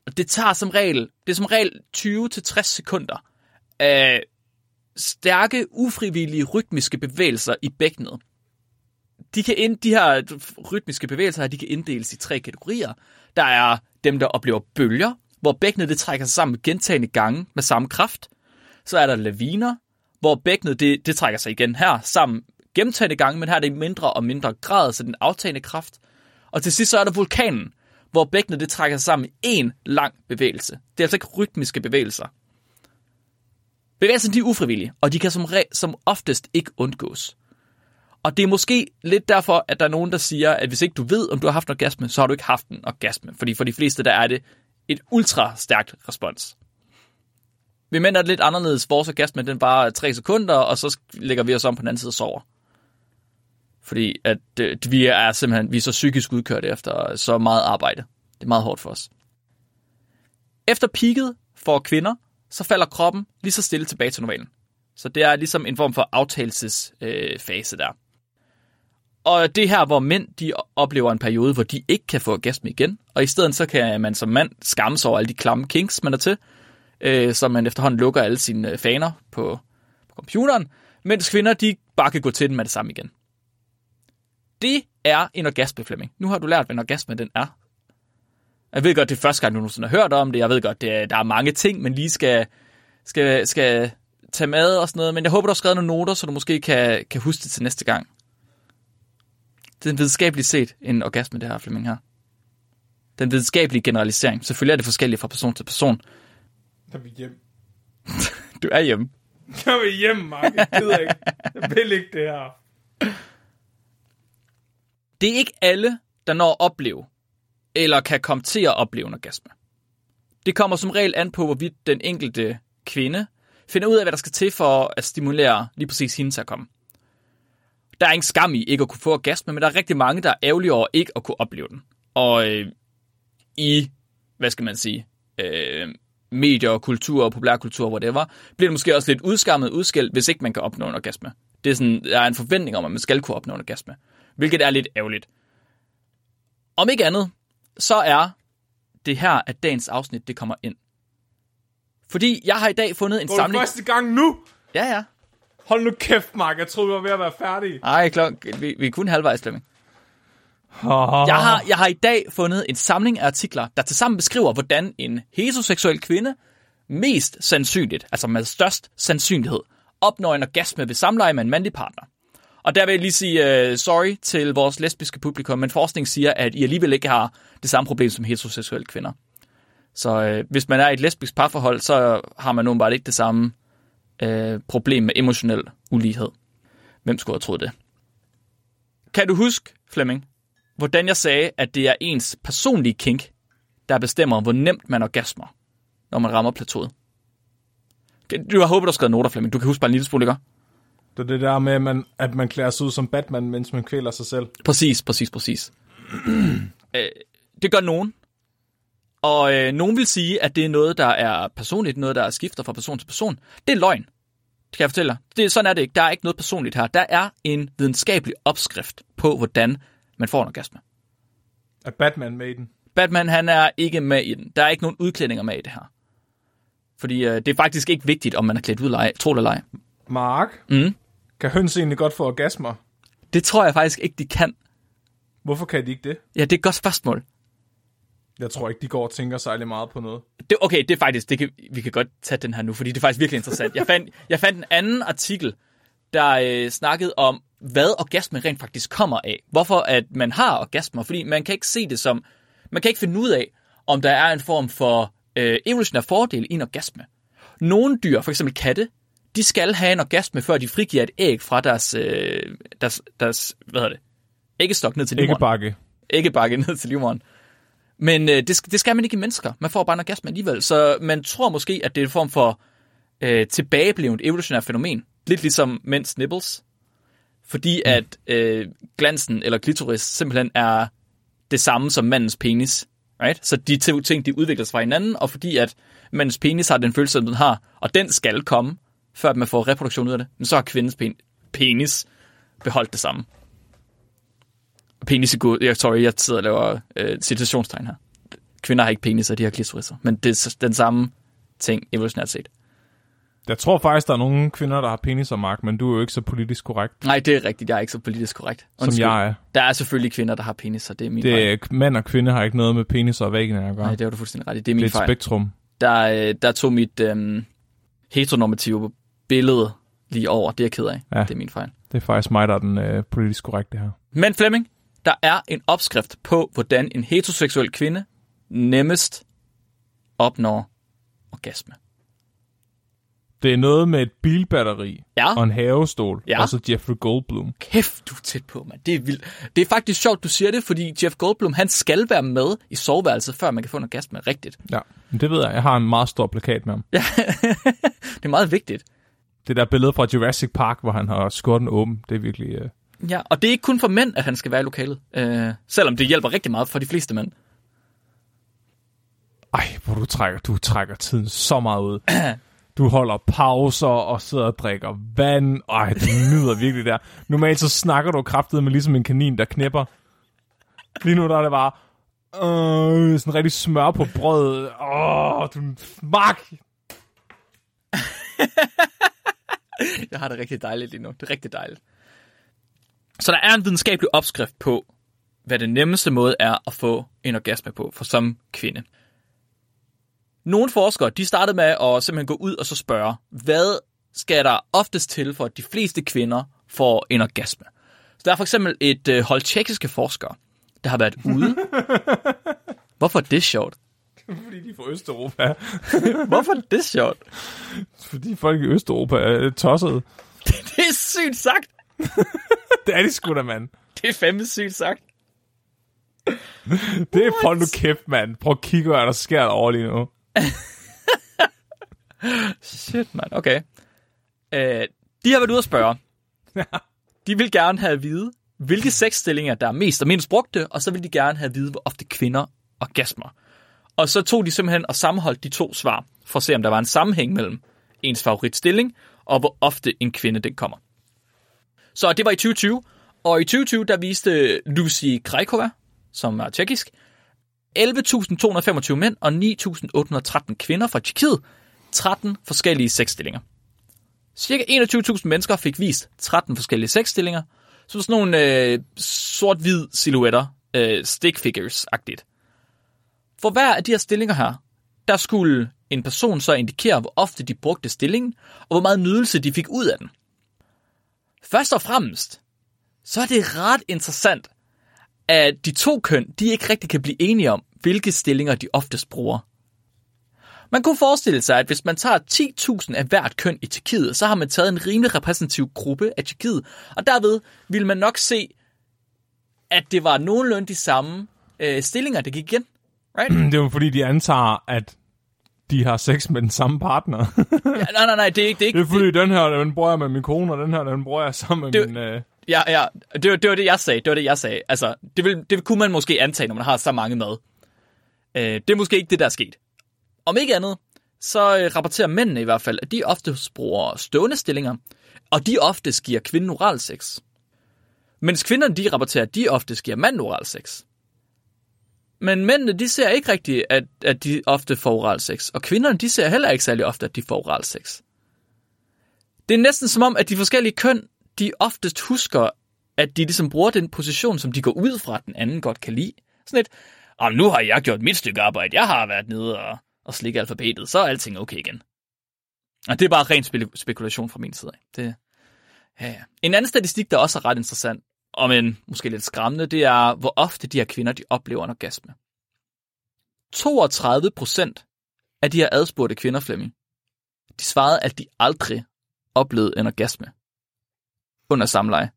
Og det tager som regel, det er som regel 20-60 sekunder af stærke, ufrivillige rytmiske bevægelser i bækkenet. De, kan ind, de her rytmiske bevægelser her, de kan inddeles i tre kategorier. Der er dem, der oplever bølger, hvor bækkenet det trækker sig sammen gentagende gange med samme kraft. Så er der laviner, hvor bækkenet det, det trækker sig igen her sammen gentagende gange, men her er det i mindre og mindre grad, så den aftagende kraft. Og til sidst så er der vulkanen, hvor bækkenet det trækker sig sammen i en lang bevægelse. Det er altså ikke rytmiske bevægelser. Bevægelserne de er ufrivillige, og de kan som, re- som oftest ikke undgås. Og det er måske lidt derfor, at der er nogen, der siger, at hvis ikke du ved, om du har haft en orgasme, så har du ikke haft en orgasme. Fordi for de fleste, der er det et ultra stærkt respons. Vi mænd er lidt anderledes. Vores orgasme, den bare 3 sekunder, og så lægger vi os om på den anden side og sover. Fordi at øh, vi er simpelthen vi er så psykisk udkørt efter så meget arbejde. Det er meget hårdt for os. Efter peaket for kvinder, så falder kroppen lige så stille tilbage til normalen. Så det er ligesom en form for aftagelsesfase øh, der. Og det her, hvor mænd de oplever en periode, hvor de ikke kan få orgasme igen, og i stedet så kan man som mand skamme sig over alle de klamme kinks, man er til, øh, så man efterhånden lukker alle sine øh, faner på, på computeren, mens kvinder de bare kan gå til den med det samme igen. Det er en orgasme, Flemming. Nu har du lært, hvad en orgasme den er. Jeg ved godt, det er første gang, du nogensinde har hørt om det. Jeg ved godt, det er, der er mange ting, man lige skal, skal, skal tage med og sådan noget. Men jeg håber, du har skrevet nogle noter, så du måske kan, kan huske det til næste gang. Det er en videnskabelig set en orgasme, det her, Flemming her. Den videnskabelige generalisering. Selvfølgelig er det forskelligt fra person til person. Der er vi hjem. [LAUGHS] du er hjemme. Jeg vil hjem, Mark. Jeg gider ikke. Jeg vil ikke det her. Det er ikke alle, der når at opleve, eller kan komme til at opleve en orgasme. Det kommer som regel an på, hvorvidt den enkelte kvinde finder ud af, hvad der skal til for at stimulere lige præcis hende til at komme. Der er ingen skam i ikke at kunne få orgasme, men der er rigtig mange, der er ærgerlige over ikke at kunne opleve den. Og øh, i, hvad skal man sige, øh, medier, og kultur og populærkultur, whatever, bliver det måske også lidt udskammet, udskilt, hvis ikke man kan opnå en orgasme. Det er sådan, der er en forventning om, at man skal kunne opnå en orgasme. Hvilket er lidt ærgerligt. Om ikke andet, så er det her, at dagens afsnit det kommer ind. Fordi jeg har i dag fundet en Går samling... første gang nu? Ja, ja. Hold nu kæft, Mark. Jeg troede, vi var ved at være færdige. Nej, klok. Vi, vi er kun halvvejs, Flemming. Oh. Jeg har, jeg har i dag fundet en samling af artikler, der tilsammen beskriver, hvordan en heteroseksuel kvinde mest sandsynligt, altså med størst sandsynlighed, opnår en orgasme ved samleje med en mandlig partner. Og der vil jeg lige sige uh, sorry til vores lesbiske publikum, men forskning siger, at I alligevel ikke har det samme problem som heteroseksuelle kvinder. Så uh, hvis man er i et lesbisk parforhold, så har man bare ikke det samme uh, problem med emotionel ulighed. Hvem skulle have troet det? Kan du huske, Flemming, hvordan jeg sagde, at det er ens personlige kink, der bestemmer, hvor nemt man orgasmer, når man rammer plateauet? Du har håbet, du har skrevet noter, Flemming. Du kan huske bare en lille smule, ikke? Det er det der med, at man, at man klæder sig ud som Batman, mens man kvæler sig selv. Præcis, præcis, præcis. [CLEARS THROAT] øh, det gør nogen. Og øh, nogen vil sige, at det er noget, der er personligt, noget, der skifter fra person til person. Det er løgn. Det kan jeg fortælle dig. Det, sådan er det ikke. Der er ikke noget personligt her. Der er en videnskabelig opskrift på, hvordan man får en orgasme. Er Batman med i den? Batman, han er ikke med i den. Der er ikke nogen udklædninger med i det her. Fordi øh, det er faktisk ikke vigtigt, om man er klædt ud eller ej. Tro eller ej. Mark? Mm. Kan høns egentlig godt få orgasmer? Det tror jeg faktisk ikke, de kan. Hvorfor kan de ikke det? Ja, det er et godt spørgsmål. Jeg tror ikke, de går og tænker særlig meget på noget. Det, okay, det er faktisk, det kan, vi kan godt tage den her nu, fordi det er faktisk virkelig interessant. Jeg fandt, jeg fandt en anden artikel, der øh, snakkede om, hvad orgasme rent faktisk kommer af. Hvorfor at man har orgasmer, fordi man kan ikke se det som, man kan ikke finde ud af, om der er en form for øh, evolutionær fordel i en orgasme. Nogle dyr, for eksempel katte, de skal have en orgasme, før de frigiver et æg fra deres, øh, deres, deres hvad hedder det, æggestok ned til livmoderen. Æggebakke. Æggebakke [LAUGHS] ned til livmoderen. Men øh, det, det skal man ikke i mennesker. Man får bare en orgasme alligevel. Så man tror måske, at det er en form for øh, tilbageblevent evolutionært fænomen. Lidt ligesom mænds nibbles. Fordi mm. at øh, glansen eller klitoris simpelthen er det samme som mandens penis. Right? Så de to ting, de udvikler sig fra hinanden, og fordi at mandens penis har den følelse, som den har, og den skal komme, før man får reproduktion ud af det, men så har kvindens pen- penis beholdt det samme. Penis i god... Jeg, sorry, jeg sidder og laver øh, citationstegn her. Kvinder har ikke peniser, de har klitoriser. Men det er den samme ting, evolutionært set. Jeg tror faktisk, der er nogle kvinder, der har peniser, Mark, men du er jo ikke så politisk korrekt, Nej, det er rigtigt. Jeg er ikke så politisk korrekt. som jeg er. Der er selvfølgelig kvinder, der har peniser. Det er min Det fejl. er, mand og kvinde har ikke noget med penis og væggen at gøre. Nej, det har du fuldstændig ret i. Det er det min er et fejl. spektrum. Der, øh, der tog mit øh, heteronormative billede lige over. Det er jeg ked af. Ja. Det er min fejl. Det er faktisk mig, der er den øh, politisk korrekte her. Men Flemming, der er en opskrift på, hvordan en heteroseksuel kvinde nemmest opnår orgasme. Det er noget med et bilbatteri Ja. og en havestol, Ja. og så Jeffrey Goldblum. Kæft, du er tæt på, mand. Det er vildt. Det er faktisk sjovt, du siger det, fordi Jeff Goldblum, han skal være med i soveværelset, før man kan få en orgasme. Rigtigt. Ja, men det ved jeg. Jeg har en meget stor plakat med ham. Ja, [LAUGHS] det er meget vigtigt. Det der billede fra Jurassic Park, hvor han har skåret åben, det er virkelig... Øh... Ja, og det er ikke kun for mænd, at han skal være i lokalet. Øh, selvom det hjælper rigtig meget for de fleste mænd. Ej, hvor du trækker, du trækker tiden så meget ud. [CLEARS THROAT] Du holder pauser og sidder og drikker vand. Ej, du nyder virkelig der. Normalt så snakker du kraftet med ligesom en kanin, der knipper. Lige nu der er det bare... Øh, sådan rigtig smør på brødet. Åh, du... Mark! [LAUGHS] Jeg har det rigtig dejligt lige nu. Det er rigtig dejligt. Så der er en videnskabelig opskrift på, hvad den nemmeste måde er at få en orgasme på for som kvinde. Nogle forskere, de startede med at simpelthen gå ud og så spørge, hvad skal der oftest til, for at de fleste kvinder får en orgasme? Så der er for eksempel et øh, hold tjekkiske forskere, der har været ude. [LAUGHS] Hvorfor er det sjovt? [LAUGHS] Fordi de er fra Østeuropa. [LAUGHS] Hvorfor er det sjovt? Fordi folk i Østeuropa er tossede. [LAUGHS] Det er sygt sagt. Det er de sgu da, mand. Det er fandme sygt sagt. Det er hold nu kæft, mand. Prøv at kigge, hvad der sker derovre lige nu. Shit, mand. Okay. Øh, de har været ude at spørge. De vil gerne have at vide, hvilke sexstillinger, der er mest og mindst brugte, og så vil de gerne have at vide, hvor ofte kvinder orgasmer. Og så tog de simpelthen og sammenholdt de to svar, for at se, om der var en sammenhæng mellem ens favoritstilling, og hvor ofte en kvinde den kommer. Så det var i 2020, og i 2020, der viste Lucy Krajkova, som er tjekkisk, 11.225 mænd og 9.813 kvinder fra Tjekkiet 13 forskellige sexstillinger. Cirka 21.000 mennesker fik vist 13 forskellige sexstillinger, så sådan nogle øh, sort-hvid silhuetter øh, stick figures-agtigt. For hver af de her stillinger her, der skulle en person så indikere, hvor ofte de brugte stillingen, og hvor meget nydelse de fik ud af den. Først og fremmest, så er det ret interessant, at de to køn, de ikke rigtig kan blive enige om, hvilke stillinger de oftest bruger. Man kunne forestille sig, at hvis man tager 10.000 af hvert køn i Tjekkiet, så har man taget en rimelig repræsentativ gruppe af Tjekkiet, og derved vil man nok se, at det var nogenlunde de samme øh, stillinger, der gik igen. Right? Det er jo fordi, de antager, at de har sex med den samme partner. [LAUGHS] ja, nej, nej, nej, det er ikke... Det er, ikke, det er fordi, den her, den bruger jeg med min kone, og den her, den bruger jeg sammen med Det- min... Øh... Ja, ja, det var, det var det, jeg sagde. Det var det, jeg sagde. Altså, det, vil, det kunne man måske antage, når man har så mange med. Øh, det er måske ikke det, der er sket. Om ikke andet, så øh, rapporterer mændene i hvert fald, at de ofte bruger stående stillinger, og de ofte giver kvinden oral sex. Mens kvinderne, de rapporterer, at de ofte giver manden oral sex. Men mændene, de ser ikke rigtigt, at, at de ofte får oral sex. Og kvinderne, de ser heller ikke særlig ofte, at de får oral sex. Det er næsten som om, at de forskellige køn, de oftest husker, at de ligesom bruger den position, som de går ud fra, at den anden godt kan lide. Sådan et, om nu har jeg gjort mit stykke arbejde. Jeg har været nede og, og slikket alfabetet, så er alting okay igen. Og det er bare ren spekulation fra min side af. Det, ja, ja. En anden statistik, der også er ret interessant, og men måske lidt skræmmende, det er, hvor ofte de her kvinder, de oplever en orgasme. 32 procent af de her adspurgte kvinder, Flemming, de svarede, at de aldrig oplevede en orgasme under samleje.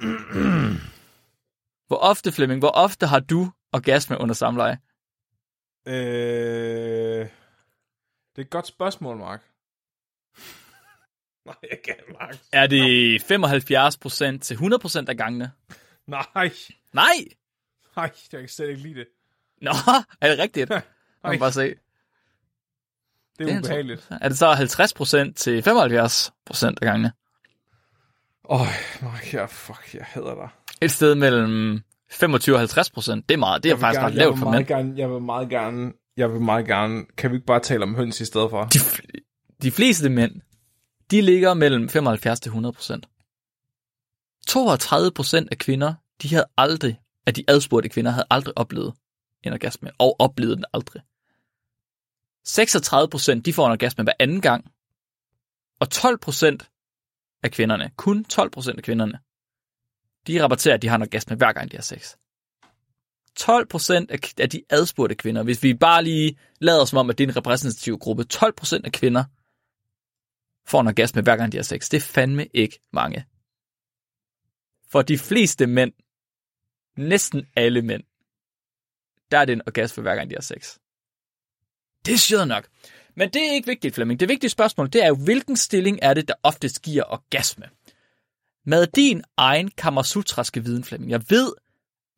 [CLEARS THROAT] hvor ofte, Flemming, hvor ofte har du orgasme under samleje? Øh... Det er et godt spørgsmål, Mark. [LAUGHS] Nej, jeg kan, Mark. Er det 75% til 100% af gangene? Nej, Nej! nej, jeg kan slet ikke lide det. Nå, er det rigtigt? [LAUGHS] Nej, man bare se. det er Det er ubehageligt. Er det så 50% til 75% af gangene? Åh, oh, Mark, jeg, fuck, jeg hader dig. Et sted mellem 25 og 50%, det er meget. Det er faktisk gerne, ret lavt for mænd. gerne, jeg vil meget gerne, jeg vil meget gerne, kan vi ikke bare tale om høns i stedet for? De, de fleste mænd, de ligger mellem 75 til 100%. 32% af kvinder, de havde aldrig, at de adspurgte kvinder, havde aldrig oplevet en orgasme, og oplevede den aldrig. 36% de får en orgasme hver anden gang, og 12% af kvinderne, kun 12% af kvinderne, de rapporterer, at de har en orgasme hver gang de har sex. 12% af, de adspurgte kvinder, hvis vi bare lige lader som om, at det er en repræsentativ gruppe, 12% af kvinder får en orgasme hver gang de har sex. Det er fandme ikke mange. For de fleste mænd, næsten alle mænd, der er det en orgasme hver gang de har sex. Det er sjovt nok. Men det er ikke vigtigt, Flemming. Det vigtige spørgsmål, det er jo, hvilken stilling er det, der oftest giver orgasme? Med din egen kammersutraske viden, Flemming. Jeg ved,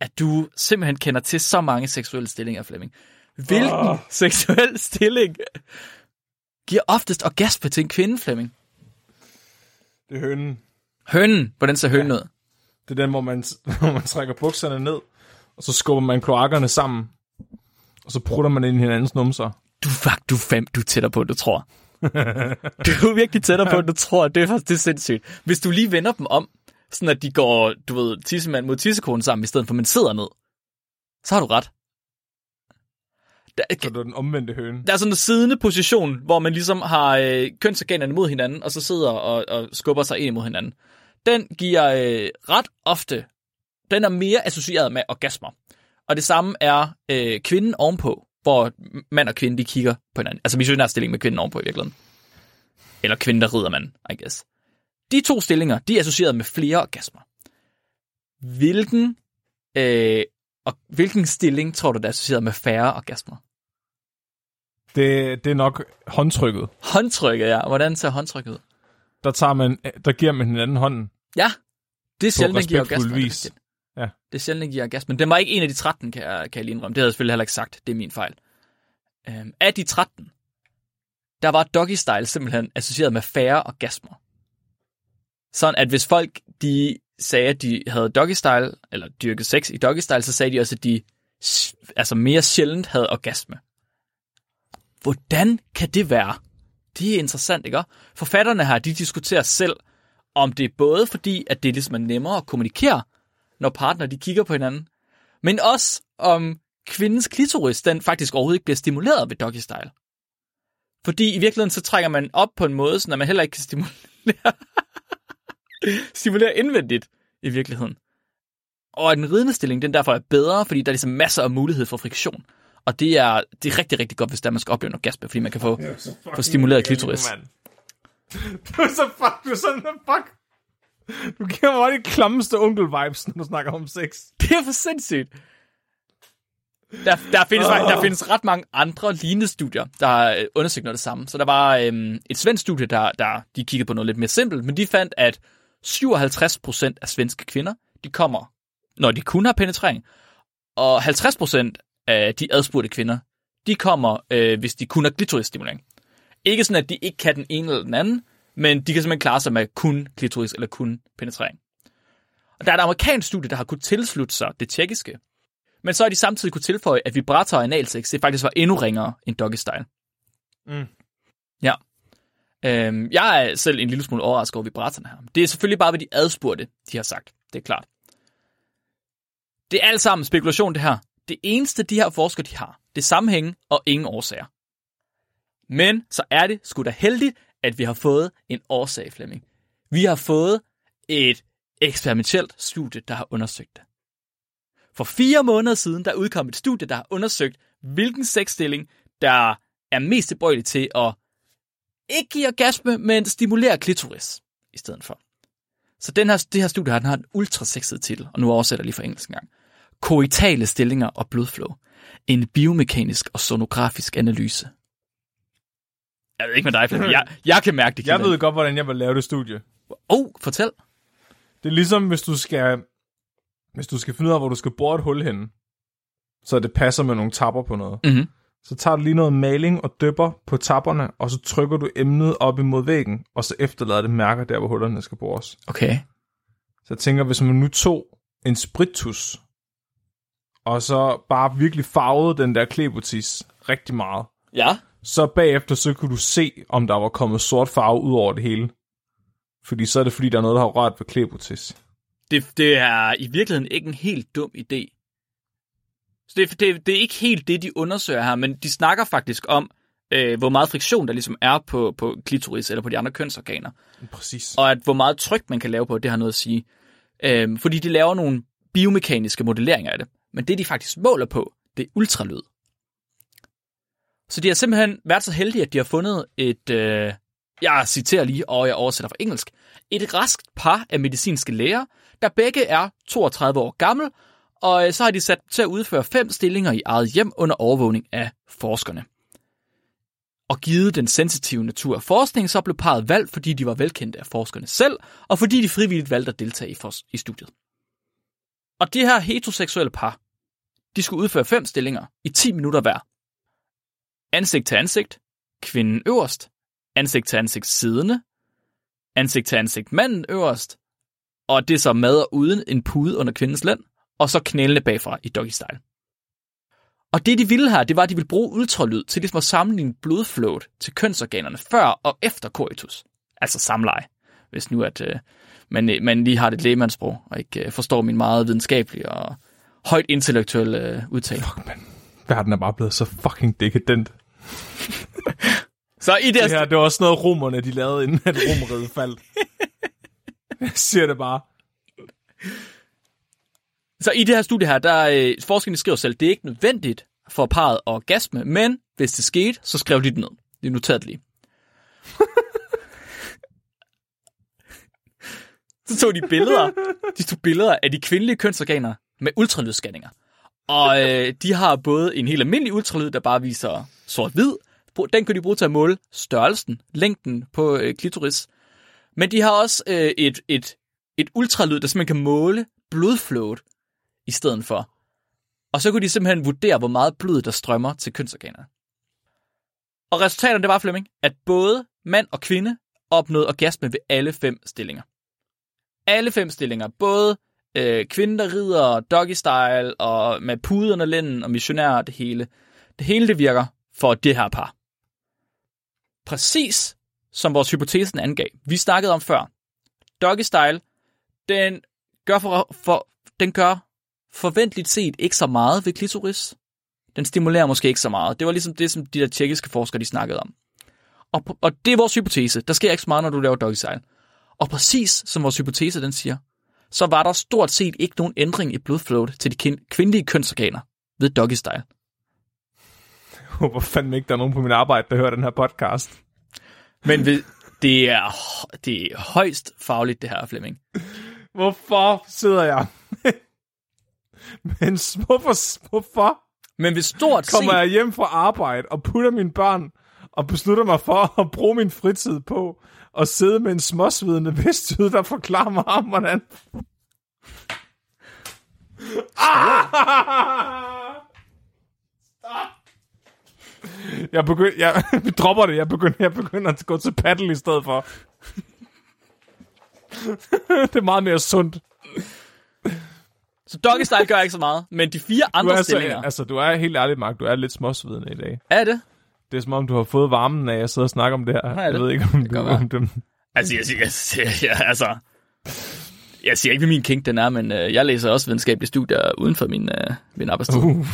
at du simpelthen kender til så mange seksuelle stillinger, Flemming. Hvilken oh. seksuel stilling giver oftest orgasme til en kvinde, Flemming? Det er hønen. Hønnen, hvordan ser hønnen ud? Det er den, hvor man, [LAUGHS] hvor man trækker bukserne ned, og så skubber man kloakkerne sammen, og så prutter man ind i hinandens numser. Du, fuck, du fem, du er tættere på, du tror. [LAUGHS] du er virkelig tættere på, du tror. Det er faktisk det er sindssygt. Hvis du lige vender dem om, sådan at de går, du ved, tissemand mod tissekone sammen, i stedet for at man sidder ned, så har du ret. Der, Så det er den omvendte høne. der er sådan en siddende position, hvor man ligesom har øh, kønsorganerne mod hinanden, og så sidder og, og skubber sig ind mod hinanden. Den giver øh, ret ofte, den er mere associeret med orgasmer. Og det samme er øh, kvinden ovenpå, hvor mand og kvinde de kigger på hinanden. Altså missionær stilling med kvinden ovenpå i virkeligheden. Eller kvinden, der rider manden, I guess. De to stillinger, de er associeret med flere orgasmer. Hvilken, øh, og hvilken stilling tror du, der er associeret med færre orgasmer? Det, det er nok håndtrykket. Håndtrykket, ja. Hvordan ser håndtrykket ud? Der, tager man, der giver man hinanden hånden. Ja, det er sjældent, den giver respektfuld orgasme. vis. Det, er Ja. det er sjældent, den giver orgasme. Men den var ikke en af de 13, kan jeg, kan jeg lige indrømme. Det havde jeg selvfølgelig heller ikke sagt. Det er min fejl. Øhm, af de 13, der var doggy style simpelthen associeret med færre orgasmer. Sådan at hvis folk de sagde, at de havde doggy style, eller dyrket sex i doggy style, så sagde de også, at de altså mere sjældent havde orgasme. Hvordan kan det være? Det er interessant, ikke? Forfatterne her, de diskuterer selv, om det er både fordi, at det ligesom er nemmere at kommunikere, når partner de kigger på hinanden, Men også om kvindens klitoris, den faktisk overhovedet ikke bliver stimuleret ved doggy style. Fordi i virkeligheden, så trækker man op på en måde, så man heller ikke kan stimulere, [LAUGHS] [LAUGHS] stimulere indvendigt i virkeligheden. Og at den ridende stilling, den derfor er bedre, fordi der er ligesom masser af mulighed for friktion. Og det er, det er rigtig, rigtig godt, hvis der man skal opleve en orgasme, fordi man kan få, få stimuleret klitoris. Du er så fuck, du er sådan, fuck. Du giver mig bare de klammeste onkel-vibes, når du snakker om sex. Det er for sindssygt. Der, der, findes, oh. der findes ret mange andre lignende studier, der har øh, undersøgt noget det samme. Så der var øhm, et svensk studie, der, der de kiggede på noget lidt mere simpelt, men de fandt, at 57% af svenske kvinder, de kommer, når de kun har penetrering, og 50% af de adspurgte kvinder, de kommer, øh, hvis de kun har klitorisstimulering. Ikke sådan, at de ikke kan den ene eller den anden, men de kan simpelthen klare sig med kun klitoris eller kun penetrering. Og der er et amerikansk studie, der har kunnet tilslutte sig det tjekkiske. Men så har de samtidig kunne tilføje, at vibrator og analsex det faktisk var endnu ringere end doggy style. Mm. Øhm, jeg er selv en lille smule overrasket over vibratorerne her. Det er selvfølgelig bare, hvad de adspurgte, de har sagt. Det er klart. Det er alt sammen spekulation, det her. Det eneste, de her forskere, de har, det er sammenhænge og ingen årsager. Men så er det sgu da heldigt, at vi har fået en årsag, Flemming. Vi har fået et eksperimentelt studie, der har undersøgt det. For fire måneder siden, der udkom et studie, der har undersøgt, hvilken sexstilling, der er mest tilbøjelig til at ikke give orgasme, men stimulere klitoris i stedet for. Så den her, det her studie her, den har en ultrasexet titel, og nu oversætter jeg lige for engelsk gang. Koitale stillinger og blodflow. En biomekanisk og sonografisk analyse. Jeg ved ikke med dig, Flemming. Jeg, jeg kan mærke det. Jeg ved godt, hvordan jeg vil lave det studie. Oh, fortæl. Det er ligesom, hvis du skal, hvis du skal finde ud af, hvor du skal bore et hul henne, så det passer med nogle tapper på noget. Mm-hmm. Så tager du lige noget maling og dypper på tapperne, og så trykker du emnet op imod væggen, og så efterlader det mærker der, hvor hullerne skal bores. Okay. Så jeg tænker, hvis man nu tog en spritus, og så bare virkelig farvede den der klebotis rigtig meget, Ja. så bagefter så kunne du se, om der var kommet sort farve ud over det hele. Fordi så er det, fordi der er noget, der har rørt ved klebotis. Det, det er i virkeligheden ikke en helt dum idé. Så det, det, det er ikke helt det, de undersøger her, men de snakker faktisk om, øh, hvor meget friktion der ligesom er på, på klitoris eller på de andre kønsorganer. Præcis. Og at hvor meget tryk man kan lave på, det har noget at sige. Øh, fordi de laver nogle biomekaniske modelleringer af det. Men det, de faktisk måler på, det er ultralyd. Så de har simpelthen været så heldige, at de har fundet et, øh, jeg citerer lige, og jeg oversætter fra engelsk, et raskt par af medicinske læger, der begge er 32 år gammel, og øh, så har de sat til at udføre fem stillinger i eget hjem under overvågning af forskerne. Og givet den sensitive natur af forskning, så blev parret valgt, fordi de var velkendte af forskerne selv, og fordi de frivilligt valgte at deltage i, i studiet. Og det her heteroseksuelle par, de skulle udføre fem stillinger i 10 minutter hver. Ansigt til ansigt, kvinden øverst, ansigt til ansigt siddende, ansigt til ansigt manden øverst, og det er så og uden en pude under kvindens lænd, og så knælene bagfra i doggy style. Og det de ville her, det var, at de ville bruge ultralyd til ligesom at sammenligne blodflowet til kønsorganerne før og efter coitus. Altså samleje, hvis nu at øh, man, øh, man lige har det lægemandsprog, og ikke øh, forstår min meget videnskabelige og højt intellektuelle øh, udtale. Fuck, man. Verden er bare blevet så fucking decadent. Så i det, Det her, det var også noget romerne, de lavede, inden at romeriet faldt. Jeg siger det bare. Så i det her studie her, der øh, forskerne skriver selv, det er ikke nødvendigt for parret at orgasme, men hvis det skete, så skrev de det ned. Det er noteret lige. [LAUGHS] så tog de billeder, de tog billeder af de kvindelige kønsorganer med ultralydsscanninger. Og øh, de har både en helt almindelig ultralyd, der bare viser sort-hvid. Den kan de bruge til at måle størrelsen, længden på øh, klitoris. Men de har også øh, et, et, et ultralyd, der simpelthen kan måle blodflowet i stedet for. Og så kunne de simpelthen vurdere, hvor meget blod, der strømmer til kønsorganerne. Og resultaterne, det var, Flemming, at både mand og kvinde opnåede orgasme ved alle fem stillinger. Alle fem stillinger. Både øh, kvinden, der rider, doggy style, og med puderne og lænden og missionærer og det hele. Det hele, det virker for det her par. Præcis som vores hypotesen angav. Vi snakkede om før. Doggy style, den gør for, for, den gør forventeligt set ikke så meget ved klitoris. Den stimulerer måske ikke så meget. Det var ligesom det, som de der tjekkiske forskere, de snakkede om. Og, og det er vores hypotese. Der sker ikke så meget, når du laver doggy style. Og præcis som vores hypotese, den siger, så var der stort set ikke nogen ændring i blodflowet til de kvindelige kønsorganer ved doggy style. [LAUGHS] Jeg håber fandme ikke, der er nogen på min arbejde, der hører den her podcast. Men ved, det, er, det er højst fagligt, det her, Flemming. Hvorfor sidder jeg? [LAUGHS] Men hvorfor, hvorfor Men hvis stort kommer set... jeg hjem fra arbejde og putter mine børn og beslutter mig for [LAUGHS] at bruge min fritid på at sidde med en småsvidende vestjyd, der forklarer mig om, hvordan... Ah! Jeg begynder, jeg, vi [LAUGHS] dropper det. Jeg begynder, jeg begynder at gå til paddle i stedet for. det er meget mere sundt. Så doggy style gør ikke så meget, men de fire andre du er stillinger... Så, altså, du er helt ærlig, Mark. Du er lidt småsvidende i dag. Er det? Det er som om, du har fået varmen af at sidde og snakke om det her. Nej, jeg ved ikke, om det du... Om dem. Altså, jeg siger, jeg siger, ja, altså... Jeg siger ikke, hvad min kink den er, men øh, jeg læser også videnskabelige studier uden for min, øh, min arbejdstid. Uh.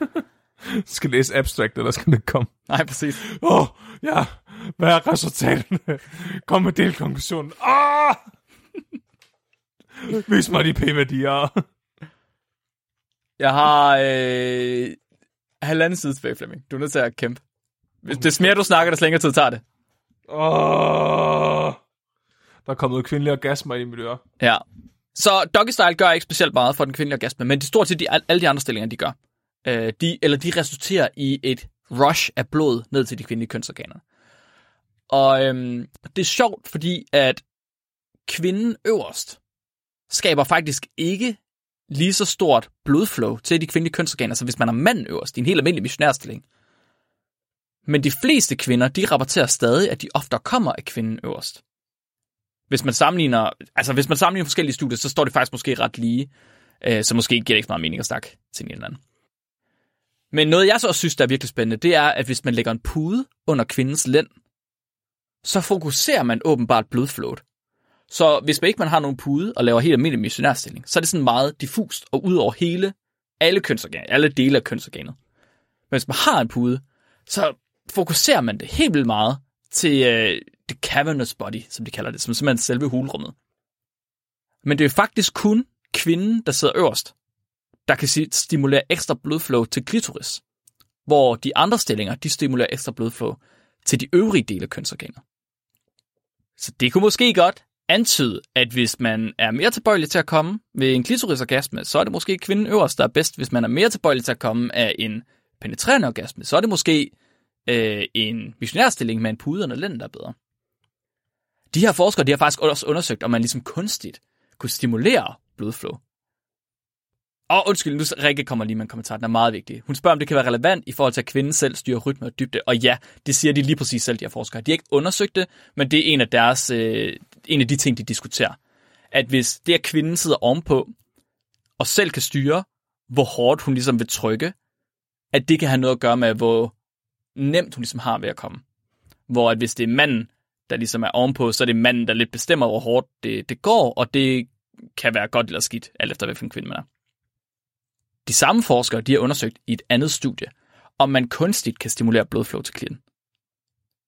[LAUGHS] Skal læse abstract, eller skal det komme? Nej, præcis. Åh, oh, ja. Hvad er resultaterne? Kom med delkonklusionen. Ah! [LAUGHS] Vis mig de p-værdier. Jeg har øh, halvanden side tilbage, Flemming. Du er nødt til at kæmpe. Hvis det mere du snakker, des længere tid tager det. Åh. Der er kommet kvindelige orgasmer i mit øre. Ja. Så doggy style gør ikke specielt meget for den kvindelige orgasme, men det er stort set de, al- alle de andre stillinger, de gør. Øh, de, eller de resulterer i et rush af blod ned til de kvindelige kønsorganer. Og øhm, det er sjovt, fordi at kvinden øverst skaber faktisk ikke lige så stort blodflow til de kvindelige kønsorganer, som hvis man er mand øverst i en helt almindelig missionærstilling. Men de fleste kvinder, de rapporterer stadig, at de ofte kommer af kvinden øverst hvis man sammenligner, altså hvis man sammenligner forskellige studier, så står det faktisk måske ret lige, øh, så måske giver det ikke så meget mening at snakke til en eller anden. Men noget, jeg så også synes, der er virkelig spændende, det er, at hvis man lægger en pude under kvindens lænd, så fokuserer man åbenbart blodflowet. Så hvis man ikke man har nogen pude og laver helt almindelig missionærstilling, så er det sådan meget diffust og ud over hele, alle kønsorganer, alle dele af kønsorganet. Men hvis man har en pude, så fokuserer man det helt vildt meget til øh, the cavernous body, som de kalder det, som simpelthen selve hulrummet. Men det er faktisk kun kvinden, der sidder øverst, der kan stimulere ekstra blodflow til klitoris, hvor de andre stillinger, de stimulerer ekstra blodflow til de øvrige dele af kønsorganer. Så det kunne måske godt antyde, at hvis man er mere tilbøjelig til at komme ved en klitorisorgasme, så er det måske kvinden øverst, der er bedst. Hvis man er mere tilbøjelig til at komme af en penetrerende orgasme, så er det måske øh, en missionærstilling med en pude under lænden, der er bedre. De her forskere de har faktisk også undersøgt, om man ligesom kunstigt kunne stimulere blodflow. Og undskyld, nu Rikke kommer lige med en kommentar, den er meget vigtig. Hun spørger, om det kan være relevant i forhold til, at kvinden selv styrer rytme og dybde. Og ja, det siger de lige præcis selv, de her forskere. De har ikke undersøgt det, men det er en af, deres, øh, en af de ting, de diskuterer. At hvis det, at kvinden sidder ovenpå, og selv kan styre, hvor hårdt hun ligesom vil trykke, at det kan have noget at gøre med, hvor nemt hun ligesom har ved at komme. Hvor at hvis det er manden, der ligesom er ovenpå, så er det manden, der lidt bestemmer, hvor hårdt det, det går, og det kan være godt eller skidt, alt efter hvilken kvinde man er. De samme forskere de har undersøgt i et andet studie, om man kunstigt kan stimulere blodflow til klienten.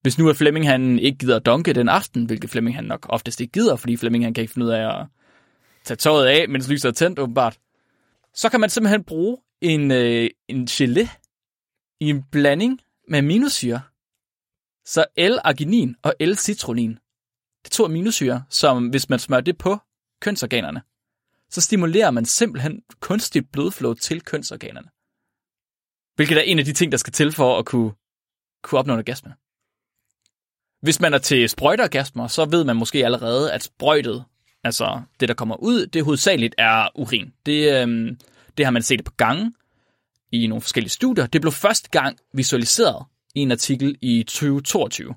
Hvis nu er Flemming han ikke gider at dunke den aften, hvilket Flemming han nok oftest ikke gider, fordi Flemming han kan ikke finde ud af at tage tøjet af, mens lyset er tændt åbenbart, så kan man simpelthen bruge en, øh, en gelé i en blanding med aminosyre. Så L-arginin og L-citronin, det er to aminosyre, som hvis man smører det på kønsorganerne, så stimulerer man simpelthen kunstigt blodflow til kønsorganerne. Hvilket er en af de ting, der skal til for at kunne, kunne opnå en orgasme. Hvis man er til sprøjteorgasmer, så ved man måske allerede, at sprøjtet, altså det, der kommer ud, det hovedsageligt er urin. Det, øhm, det har man set på gange i nogle forskellige studier. Det blev første gang visualiseret i en artikel i 2022.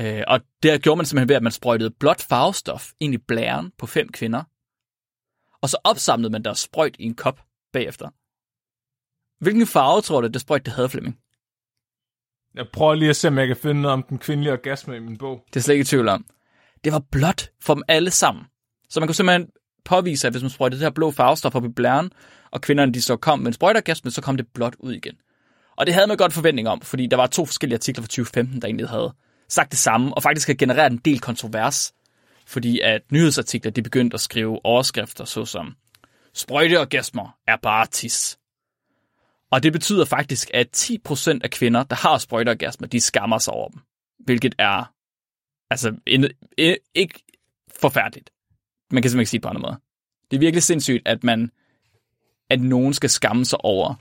Øh, og der gjorde man simpelthen ved, at man sprøjtede blåt farvestof ind i blæren på fem kvinder. Og så opsamlede man deres sprøjt i en kop bagefter. Hvilken farve tror du, det sprøjt, det havde, Flemming? Jeg prøver lige at se, om jeg kan finde noget om den kvindelige orgasme i min bog. Det er slet ikke i tvivl om. Det var blåt for dem alle sammen. Så man kunne simpelthen påvise, at hvis man sprøjtede det her blå farvestof op i blæren, og kvinderne de så kom med en sprøjtergasme, så kom det blåt ud igen. Og det havde man godt forventning om, fordi der var to forskellige artikler fra 2015, der egentlig havde sagt det samme, og faktisk har genereret en del kontrovers, fordi at nyhedsartikler de begyndte at skrive overskrifter såsom sprøjteorgasmer er bare tis. Og det betyder faktisk, at 10% af kvinder, der har sprøjteorgasmer, de skammer sig over dem. Hvilket er altså en, en, ikke forfærdeligt. Man kan simpelthen ikke sige det på andre måde. Det er virkelig sindssygt, at man at nogen skal skamme sig over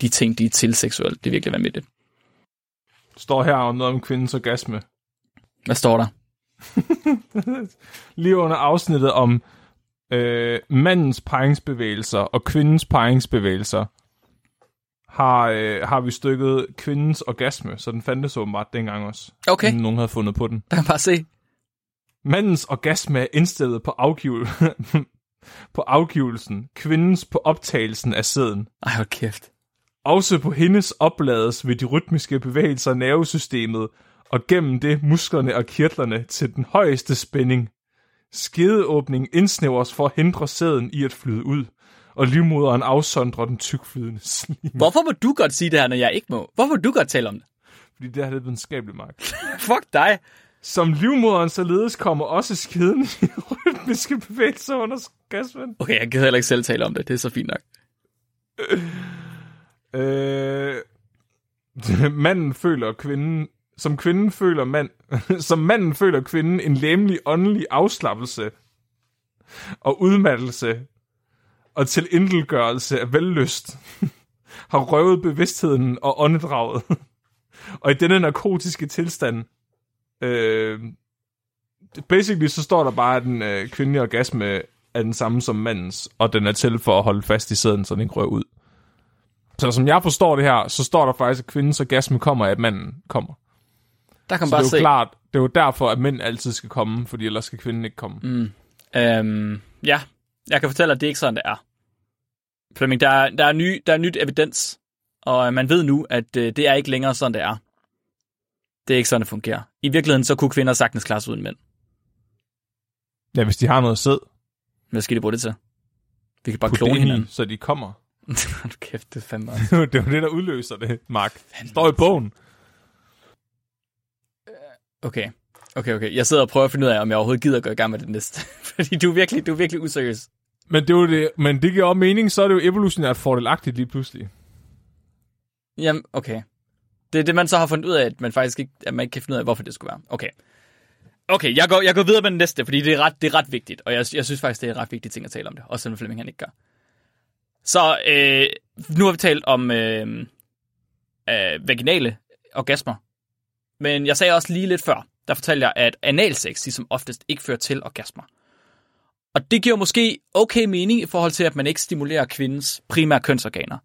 de ting, de er til seksuelt. Det er virkelig vanvittigt. Står her om noget om kvindens orgasme. Hvad står der? [LAUGHS] Lige under afsnittet om øh, mandens paringsbevægelser og kvindens paringsbevægelser, har, øh, har vi stykket kvindens orgasme, så den fandtes åbenbart dengang også. Okay. Inden nogen havde fundet på den. Der kan bare se. Mandens orgasme er indstillet på, afgivel [LAUGHS] på afgivelsen, kvindens på optagelsen af sæden. Ej, hvor kæft. Også på hendes oplades ved de rytmiske bevægelser af nervesystemet, og gennem det musklerne og kirtlerne til den højeste spænding. Skedeåbning indsnævres for at hindre sæden i at flyde ud, og livmoderen afsondrer den tykflydende slim. Hvorfor må du godt sige det her, når jeg ikke må? Hvorfor må du godt tale om det? Fordi det er det videnskabeligt, Mark. [LAUGHS] Fuck dig. Som livmoderen således kommer også skeden i rytmiske bevægelser under orgasmen. Okay, jeg kan heller ikke selv tale om det. Det er så fint nok. Øh, manden føler kvinden, som kvinden føler mand, [LAUGHS] som manden føler kvinden en læmelig åndelig afslappelse og udmattelse og til indelgørelse af vellyst [LAUGHS] har røvet bevidstheden og åndedraget. [LAUGHS] og i denne narkotiske tilstand, øh, basically så står der bare, at den øh, kvindelige orgasme er den samme som mandens, og den er til for at holde fast i sæden, så den ikke rører ud. Så som jeg forstår det her, så står der faktisk, at kvindens orgasme kommer af, at manden kommer. Der kan man Så bare det er se. jo klart, det er jo derfor, at mænd altid skal komme, fordi ellers skal kvinden ikke komme. Mm. Øhm, ja, jeg kan fortælle, at det er ikke sådan, det er. Flemming, der er, der er, ny, der er nyt evidens, og man ved nu, at øh, det er ikke længere sådan, det er. Det er ikke sådan, det fungerer. I virkeligheden, så kunne kvinder sagtens klare sig uden mænd. Ja, hvis de har noget sæd, Hvad skal de bruge det til? Vi kan bare put det klone ind i, hinanden. så de kommer. [LAUGHS] Hold kæft, det er fandme [LAUGHS] det er jo det, der udløser det, Mark. Står i bogen. Okay. Okay, okay. Jeg sidder og prøver at finde ud af, om jeg overhovedet gider at gå i gang med det næste. [LAUGHS] Fordi du er virkelig, du er virkelig useriøs. Men det, er jo det, men det giver også mening, så er det jo evolutionært fordelagtigt lige pludselig. Jamen, okay. Det er det, man så har fundet ud af, at man faktisk ikke, at man ikke kan finde ud af, hvorfor det skulle være. Okay. Okay, jeg går, jeg går videre med den næste, fordi det er ret, det er ret vigtigt. Og jeg, jeg synes faktisk, det er ret vigtige ting at tale om det. Også selvom Flemming han ikke gør. Så øh, nu har vi talt om øh, øh, vaginale orgasmer. Men jeg sagde også lige lidt før, der fortalte jeg, at analsex ligesom oftest ikke fører til orgasmer. Og det giver måske okay mening i forhold til, at man ikke stimulerer kvindens primære kønsorganer.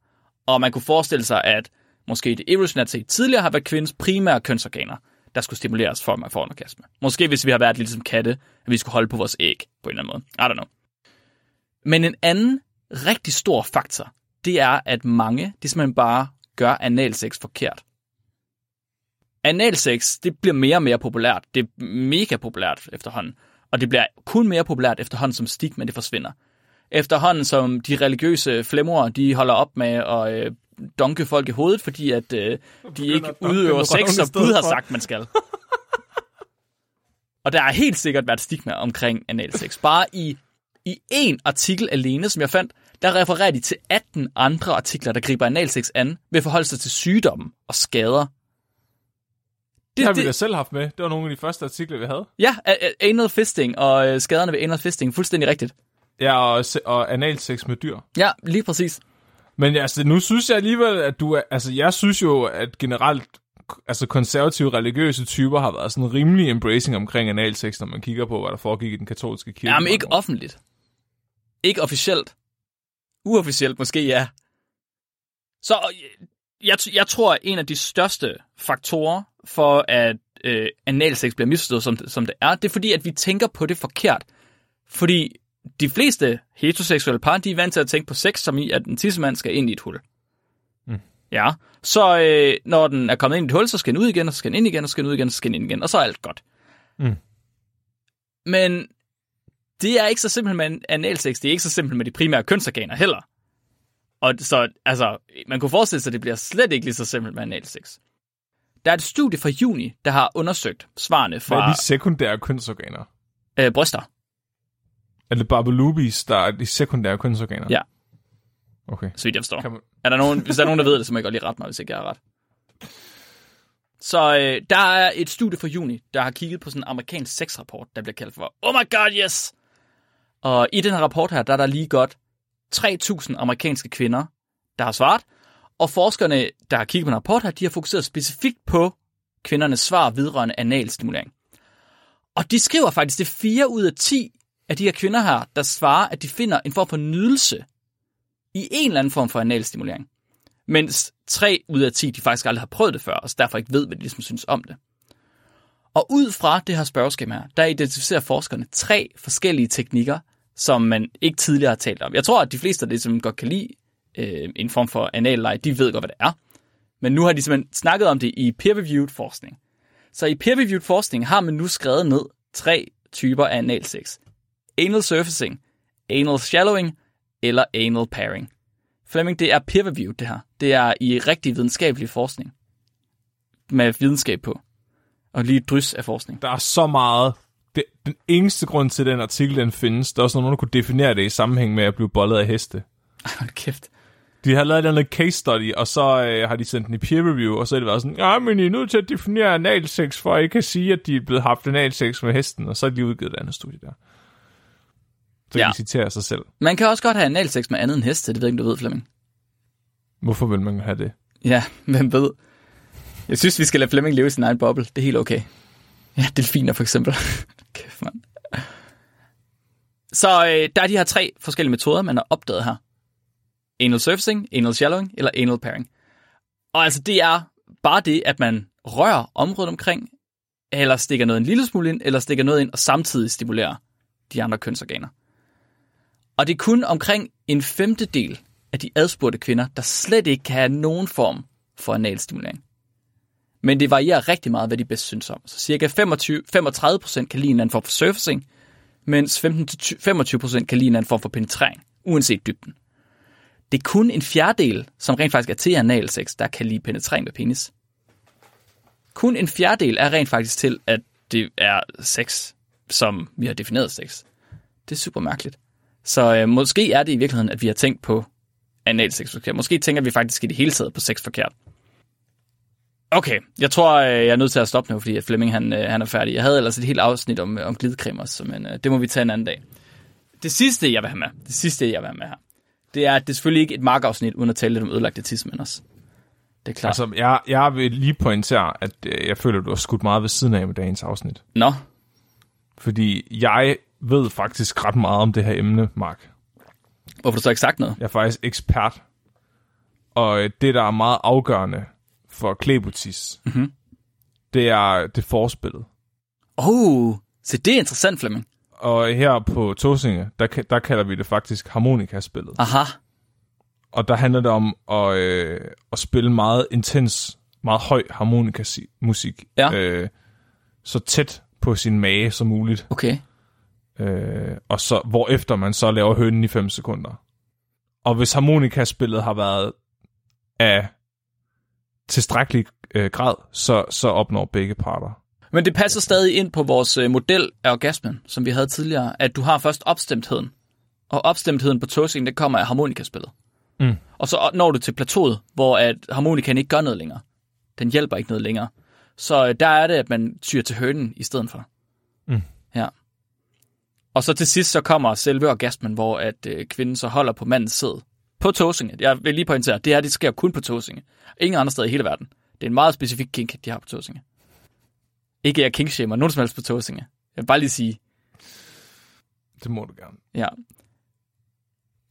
Og man kunne forestille sig, at måske det evolutionært set tidligere har været kvindens primære kønsorganer, der skulle stimuleres for, at man får en orgasme. Måske hvis vi har været lidt som katte, at vi skulle holde på vores æg på en eller anden måde. I don't know. Men en anden rigtig stor faktor, det er, at mange, de simpelthen bare gør analsex forkert. Analsex, det bliver mere og mere populært. Det er mega populært efterhånden. Og det bliver kun mere populært efterhånden, som stigma det forsvinder. Efterhånden, som de religiøse flemmer, de holder op med at øh, donke folk i hovedet, fordi at øh, de ikke udøver sex, som Gud har sagt, man skal. Og der har helt sikkert været stigma omkring analsex. Bare i, i én artikel alene, som jeg fandt, der refererer de til 18 andre artikler, der griber analsex an ved sig til sygdommen og skader. Det har vi da selv haft med. Det var nogle af de første artikler, vi havde. Ja, anal fisting og øh, skaderne ved anal fisting, fuldstændig rigtigt. Ja, og, og analsex med dyr. Ja, lige præcis. Men altså, nu synes jeg alligevel, at du er... Altså, jeg synes jo, at generelt altså konservative religiøse typer har været sådan rimelig embracing omkring analsex, når man kigger på, hvad der foregik i den katolske kirke. Jamen ikke offentligt. Ikke officielt. Uofficielt måske, ja. Så øh, jeg, jeg tror, at en af de største faktorer for, at øh, analsex bliver misforstået, som, det- som det er, det er fordi, at vi tænker på det forkert. Fordi de fleste heteroseksuelle par, de er vant til at tænke på sex, som i, at en tissemand skal ind i et hul. Mm. Ja, så øh, når den er kommet ind i et hul, så skal den ud igen, og så skal den ind igen, og så skal den ud igen, og så skal den ind igen, og så er alt godt. Mm. Men det det er ikke så simpelt med analsex. Det er ikke så simpelt med de primære kønsorganer heller. Og så, altså, man kunne forestille sig, at det bliver slet ikke lige så simpelt med analsex. Der er et studie fra juni, der har undersøgt svarene Hvad er fra de sekundære kønsorganer? øh, bryster. Er det Barbalubis, der er de sekundære kønsorganer? Ja. Okay. så vidt jeg forstår. Kan man... Er der nogen, hvis der er nogen, der ved det, så må jeg godt lige rette mig, hvis ikke jeg har ret. Så øh, der er et studie fra juni, der har kigget på sådan en amerikansk sexrapport, der bliver kaldt for Oh my god, yes! Og i den her rapport her, der er der lige godt 3.000 amerikanske kvinder, der har svaret. Og forskerne, der har kigget på en rapport her, de har fokuseret specifikt på kvindernes svar vedrørende analstimulering. Og de skriver faktisk, det er 4 ud af 10 af de her kvinder her, der svarer, at de finder en form for nydelse i en eller anden form for analstimulering. Mens 3 ud af 10, de faktisk aldrig har prøvet det før, og så derfor ikke ved, hvad de ligesom synes om det. Og ud fra det her spørgeskema her, der identificerer forskerne tre forskellige teknikker, som man ikke tidligere har talt om. Jeg tror, at de fleste af det, som ligesom godt kan lide øh, en form for analleje, de ved godt, hvad det er. Men nu har de simpelthen snakket om det i peer-reviewed forskning. Så i peer-reviewed forskning har man nu skrevet ned tre typer af analsex. Anal surfacing, anal shallowing eller anal pairing. Fleming, det er peer-reviewed det her. Det er i rigtig videnskabelig forskning. Med videnskab på. Og lige et drys af forskning. Der er så meget... Det, den eneste grund til, at den artikel den findes, der er også nogen, der kunne definere det i sammenhæng med at blive bollet af heste. Hold kæft. De har lavet et eller andet case study, og så øh, har de sendt den i peer review, og så er det været sådan, ja, men I er nødt til at definere analsex, for at I kan sige, at de er blevet haft analsex med hesten, og så har de udgivet et andet studie der. Så Ja. de citerer sig selv. Man kan også godt have analsex med andet end heste, det ved jeg ikke, du ved, Flemming. Hvorfor vil man have det? Ja, [LAUGHS] hvem ved? Jeg synes, vi skal lade Flemming leve i sin egen boble. Det er helt okay. Ja, delfiner for eksempel. [LAUGHS] Kæft, mand. Så øh, der er de her tre forskellige metoder, man har opdaget her. Anal surfacing, anal shallowing eller anal pairing. Og altså, det er bare det, at man rører området omkring, eller stikker noget en lille smule ind, eller stikker noget ind og samtidig stimulerer de andre kønsorganer. Og det er kun omkring en femtedel af de adspurgte kvinder, der slet ikke kan have nogen form for analstimulering. Men det varierer rigtig meget, hvad de bedst synes om. Så cirka 25, 35% kan lide en anden form for surfacing, mens 15-25% kan lide en anden form for penetrering, uanset dybden. Det er kun en fjerdedel, som rent faktisk er til analsex, der kan lide penetrering med penis. Kun en fjerdedel er rent faktisk til, at det er sex, som vi har defineret sex. Det er super mærkeligt. Så øh, måske er det i virkeligheden, at vi har tænkt på analsex forkert. Måske tænker vi faktisk i det hele taget på sex forkert. Okay, jeg tror, øh, jeg er nødt til at stoppe nu, fordi at Flemming han, øh, han er færdig. Jeg havde ellers et helt afsnit om, øh, om glidecreme også, men det må vi tage en anden dag. Det sidste, jeg vil have med, det sidste, jeg vil have med her, det er, at det er selvfølgelig ikke et markafsnit, uden at tale lidt om ødelagte tidsmænd også. Det er klart. Altså, jeg, jeg vil lige pointere, at jeg føler, at du har skudt meget ved siden af med dagens afsnit. Nå, Fordi jeg ved faktisk ret meget om det her emne, Mark. hvorfor du så ikke sagt noget? Jeg er faktisk ekspert. Og det, der er meget afgørende for Klebutis, Mhm. det er det forspillet. Oh, så det er interessant, Flemming. Og her på Tåsinge, der, der kalder vi det faktisk harmonikaspillet. Aha, Og der handler det om at, øh, at spille meget intens, meget høj harmonikamusik. Ja. Øh, så tæt på sin mage som muligt. okay. Øh, og så, hvorefter man så laver hønnen i 5 sekunder. Og hvis harmonikaspillet har været af tilstrækkelig øh, grad, så, så opnår begge parter. Men det passer stadig ind på vores øh, model af orgasmen, som vi havde tidligere, at du har først opstemtheden. Og opstemtheden på tåsingen, det kommer af harmonikaspillet. Mm. Og så når du til plateauet, hvor at harmonikaen ikke gør noget længere. Den hjælper ikke noget længere. Så øh, der er det, at man tyr til hønen i stedet for. Mm. Ja. Og så til sidst så kommer selve orgasmen, hvor at øh, kvinden så holder på mandens sæd. På tåsinge. Jeg vil lige pointere, det her det sker kun på tåsinge. Ingen andre steder i hele verden. Det er en meget specifik kink, de har på tåsinge. Ikke jeg kinkshamer nogen som helst på tåsinge. Jeg vil bare lige sige, Det må du gerne. ja.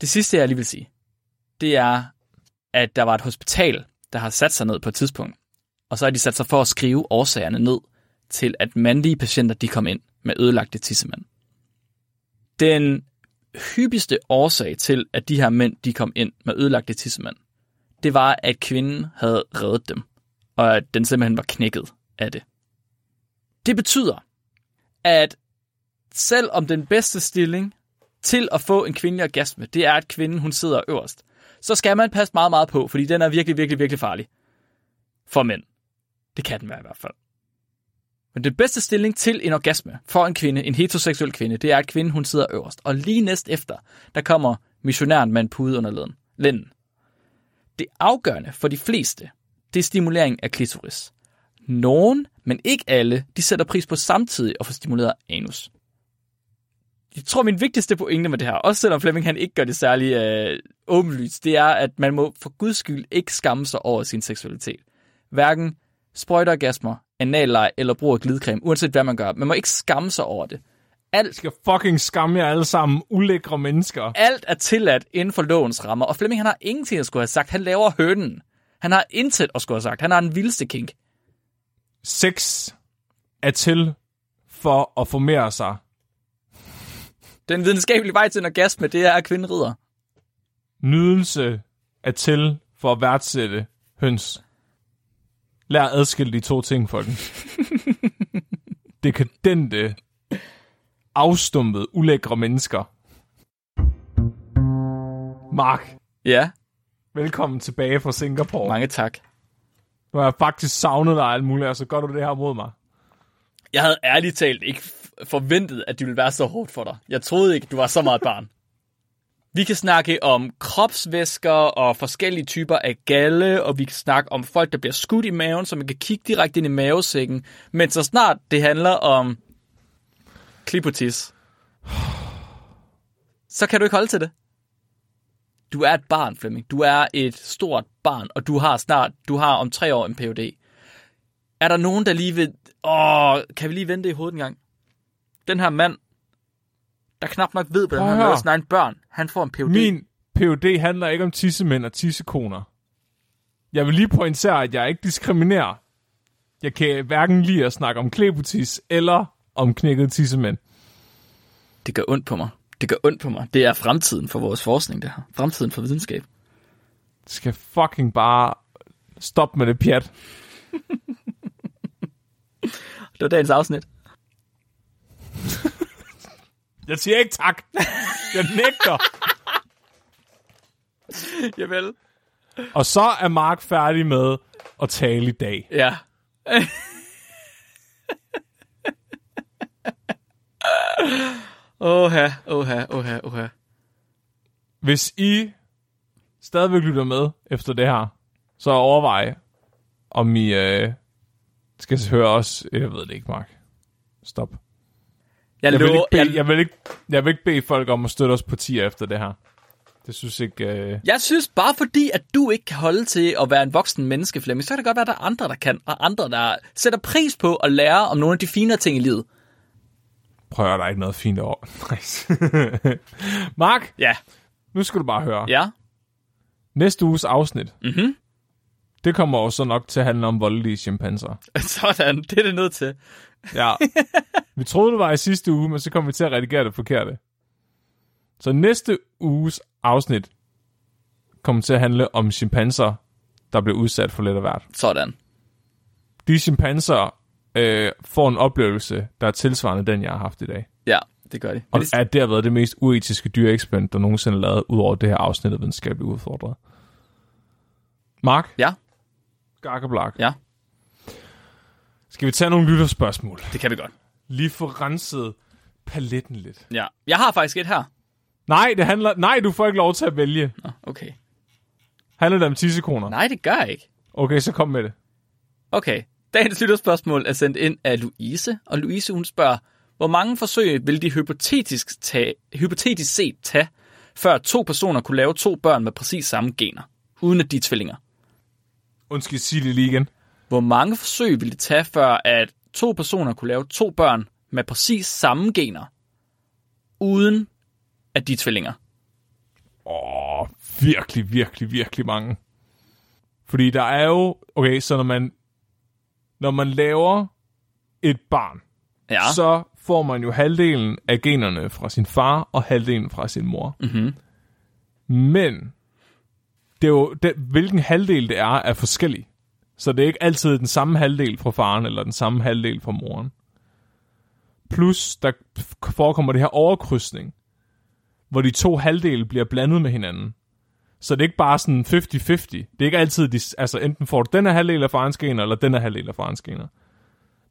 Det sidste, jeg lige vil sige, det er, at der var et hospital, der har sat sig ned på et tidspunkt, og så har de sat sig for at skrive årsagerne ned til, at mandlige patienter, de kom ind med ødelagte tissemænd. Den hyppigste årsag til, at de her mænd, de kom ind med ødelagte tissemænd, det var, at kvinden havde reddet dem, og at den simpelthen var knækket af det. Det betyder, at selv om den bedste stilling til at få en kvindelig orgasme, det er, at kvinden hun sidder øverst, så skal man passe meget, meget på, fordi den er virkelig, virkelig, virkelig farlig for mænd. Det kan den være i hvert fald. Men den bedste stilling til en orgasme for en kvinde, en heteroseksuel kvinde, det er, at kvinden hun sidder øverst. Og lige næst efter, der kommer missionæren med en pude under lænden. lænden. Det afgørende for de fleste, det er stimulering af klitoris. Nogen, men ikke alle, de sætter pris på samtidig at få stimuleret anus. Jeg tror, min vigtigste pointe med det her, også selvom Flemming han ikke gør det særlig øh, åbenlyst, det er, at man må for guds skyld ikke skamme sig over sin seksualitet. Hverken sprøjteorgasmer, analleg eller brug af glidecreme, uanset hvad man gør. Man må ikke skamme sig over det. Alt, skal fucking skamme jer alle sammen, ulækre mennesker. Alt er tilladt inden for lovens rammer, og Flemming han har ingenting at skulle have sagt. Han laver hønen. Han har intet at skulle have sagt. Han har en vildeste kink. Sex er til for at formere sig. Den videnskabelige vej til en orgasme, det er, at kvinden rider. Nydelse er til for at værdsætte høns. Lær at adskille de to ting, folkens. [LAUGHS] Dekadente, afstumpede, ulækre mennesker. Mark, Ja, velkommen tilbage fra Singapore. mange tak. Nu har jeg faktisk savnet dig alt muligt, og så gør du det her mod mig. Jeg havde ærligt talt ikke forventet, at det ville være så hårdt for dig. Jeg troede ikke, du var så meget barn. Vi kan snakke om kropsvæsker og forskellige typer af galle, og vi kan snakke om folk, der bliver skudt i maven, så man kan kigge direkte ind i mavesækken. Men så snart det handler om klipotis, så kan du ikke holde til det. Du er et barn, Flemming. Du er et stort barn, og du har snart, du har om tre år en PhD. Er der nogen, der lige vil... Åh, kan vi lige vente i hovedet en gang? Den her mand, der knap nok ved, hvordan han laver sin egen børn, han får en PhD. Min PhD handler ikke om tissemænd og tissekoner. Jeg vil lige pointere, at jeg ikke diskriminerer. Jeg kan hverken lide at snakke om klebutis eller om knækkede tissemænd. Det gør ondt på mig. Det gør ondt på mig. Det er fremtiden for vores forskning, det her. Fremtiden for videnskab. Det skal fucking bare stoppe med det pjat. [LAUGHS] Det var dagens afsnit. Jeg siger ikke tak. Jeg nægter. Javel. Og så er Mark færdig med at tale i dag. Ja. Åha, åha, åha, åha. Hvis I stadigvæk lytter med efter det her, så overvej, om I øh, skal høre os. Jeg ved det ikke, Mark. Stop. Jeg, Jeg vil, lover, ikke bede, jeg, jeg, vil ikke, jeg vil ikke bede folk om at støtte os på tier efter det her. Det synes ikke... Øh... jeg synes bare fordi, at du ikke kan holde til at være en voksen menneske, Flemming, så kan det godt være, at der er andre, der kan, og andre, der sætter pris på at lære om nogle af de finere ting i livet. Prøv at der er ikke noget fint over. [LAUGHS] Nice. Mark, Ja. nu skal du bare høre. Ja. Næste uges afsnit, Mhm. Det kommer jo så nok til at handle om voldelige chimpanser. [LAUGHS] Sådan, det er det nødt til. [LAUGHS] Ja. vi troede, det var i sidste uge, men så kom vi til at redigere det forkerte. Så næste uges afsnit kommer til at handle om chimpanser, der bliver udsat for lidt af hvert. Sådan. De chimpanser øh, får en oplevelse, der er tilsvarende den, jeg har haft i dag. Ja, det gør de. Og det, at det har været det mest uetiske dyreeksperiment, der nogensinde er lavet, ud over det her afsnit af videnskabeligt udfordret. Mark? Ja. Gakkeblak. Ja. Skal vi tage nogle lytterspørgsmål? det kan vi godt. Lige få renset paletten lidt. Ja. Jeg har faktisk et her. Nej, det handler... Nej, du får ikke lov til at vælge. Nå, okay. Handler det om tissekoner? Nej, det gør jeg ikke. Okay, så kom med det. Okay. Dagens lytterspørgsmål er sendt ind af Louise, og Louise hun spørger, hvor mange forsøg vil de hypotetisk, tage, hypotetisk set tage, før to personer kunne lave to børn med præcis samme gener, uden at de er tvillinger? Undskyld, sig det lige igen. Hvor mange forsøg vil det tage, før at to personer kunne lave to børn med præcis samme gener, uden at de er tvillinger? Åh, virkelig, virkelig, virkelig mange. Fordi der er jo... Okay, så når man... Når man laver et barn, Ja. så får man jo halvdelen af generne fra sin far og halvdelen fra sin mor. Mm-hmm. Men det er jo, det, hvilken halvdel det er, er forskellig. Så det er ikke altid den samme halvdel fra faren eller den samme halvdel fra moren. plus der forekommer det her overkrydsning, hvor de to halvdele bliver blandet med hinanden. Så det er ikke bare sådan 50-50. Det er ikke altid, de, altså enten får du den her halvdel af farens gener, eller den her halvdel af farens gener.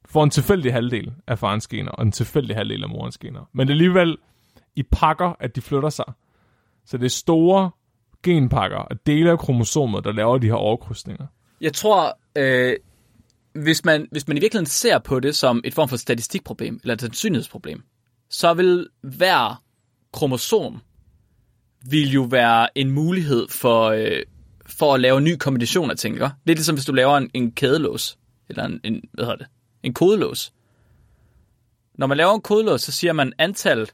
Du får en tilfældig halvdel af farens gener, og en tilfældig halvdel af morens gener. Men det er alligevel i pakker, at de flytter sig. Så det er store genpakker og dele af kromosomet, der laver de her overkrydsninger. Jeg tror, øh, hvis, man, hvis man i virkeligheden ser på det som et form for statistikproblem, eller et sandsynlighedsproblem, så vil hver kromosom vil jo være en mulighed for, øh, for at lave en ny kombination af ting. Ikke? Det er ligesom, hvis du laver en, en kædelås, eller en, en, hvad hedder det, en kodelås. Når man laver en kodelås, så siger man antal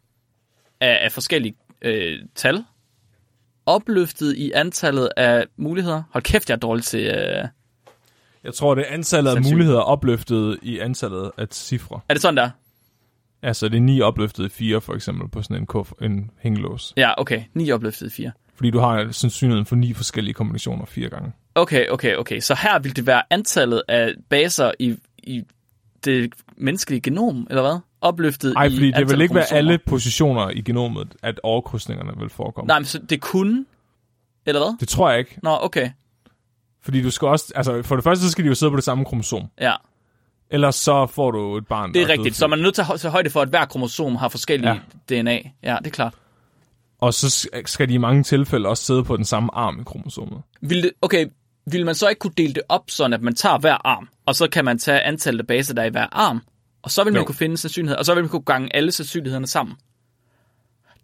af, af forskellige øh, tal, opløftet i antallet af muligheder. Hold kæft, jeg er dårlig til... Øh... Jeg tror, det er antallet af muligheder opløftet i antallet af cifre. Er det sådan der? Altså, det er 9 opløftet i 4, for eksempel, på sådan en, kuff, en hængelås. Ja, okay. 9 opløftet i 4. Fordi du har sandsynligheden for ni forskellige kombinationer fire gange. Okay, okay, okay. Så her vil det være antallet af baser i, i det menneskelige genom, eller hvad? Opløftet Ej, i fordi det antal vil ikke være alle positioner i genomet, at overkrydsningerne vil forekomme. Nej, men så det kunne... Eller hvad? Det tror jeg ikke. Nå, okay. Fordi du skal også... Altså, for det første, så skal de jo sidde på det samme kromosom. Ja, Ellers så får du et barn, det er rigtigt. dødfødt. Så man er nødt til at tage højde for, at hver kromosom har forskellige Ja. DNA. Ja, det er klart. Og så sk- skal de i mange tilfælde også sidde på den samme arm i kromosomet. Vil det, okay, vil man så ikke kunne dele det op, sådan at man tager hver arm, og så kan man tage antallet af baser, der er i hver arm, og så vil man Jo. kunne finde sandsynlighed, og så vil man kunne gange alle sandsynlighederne sammen.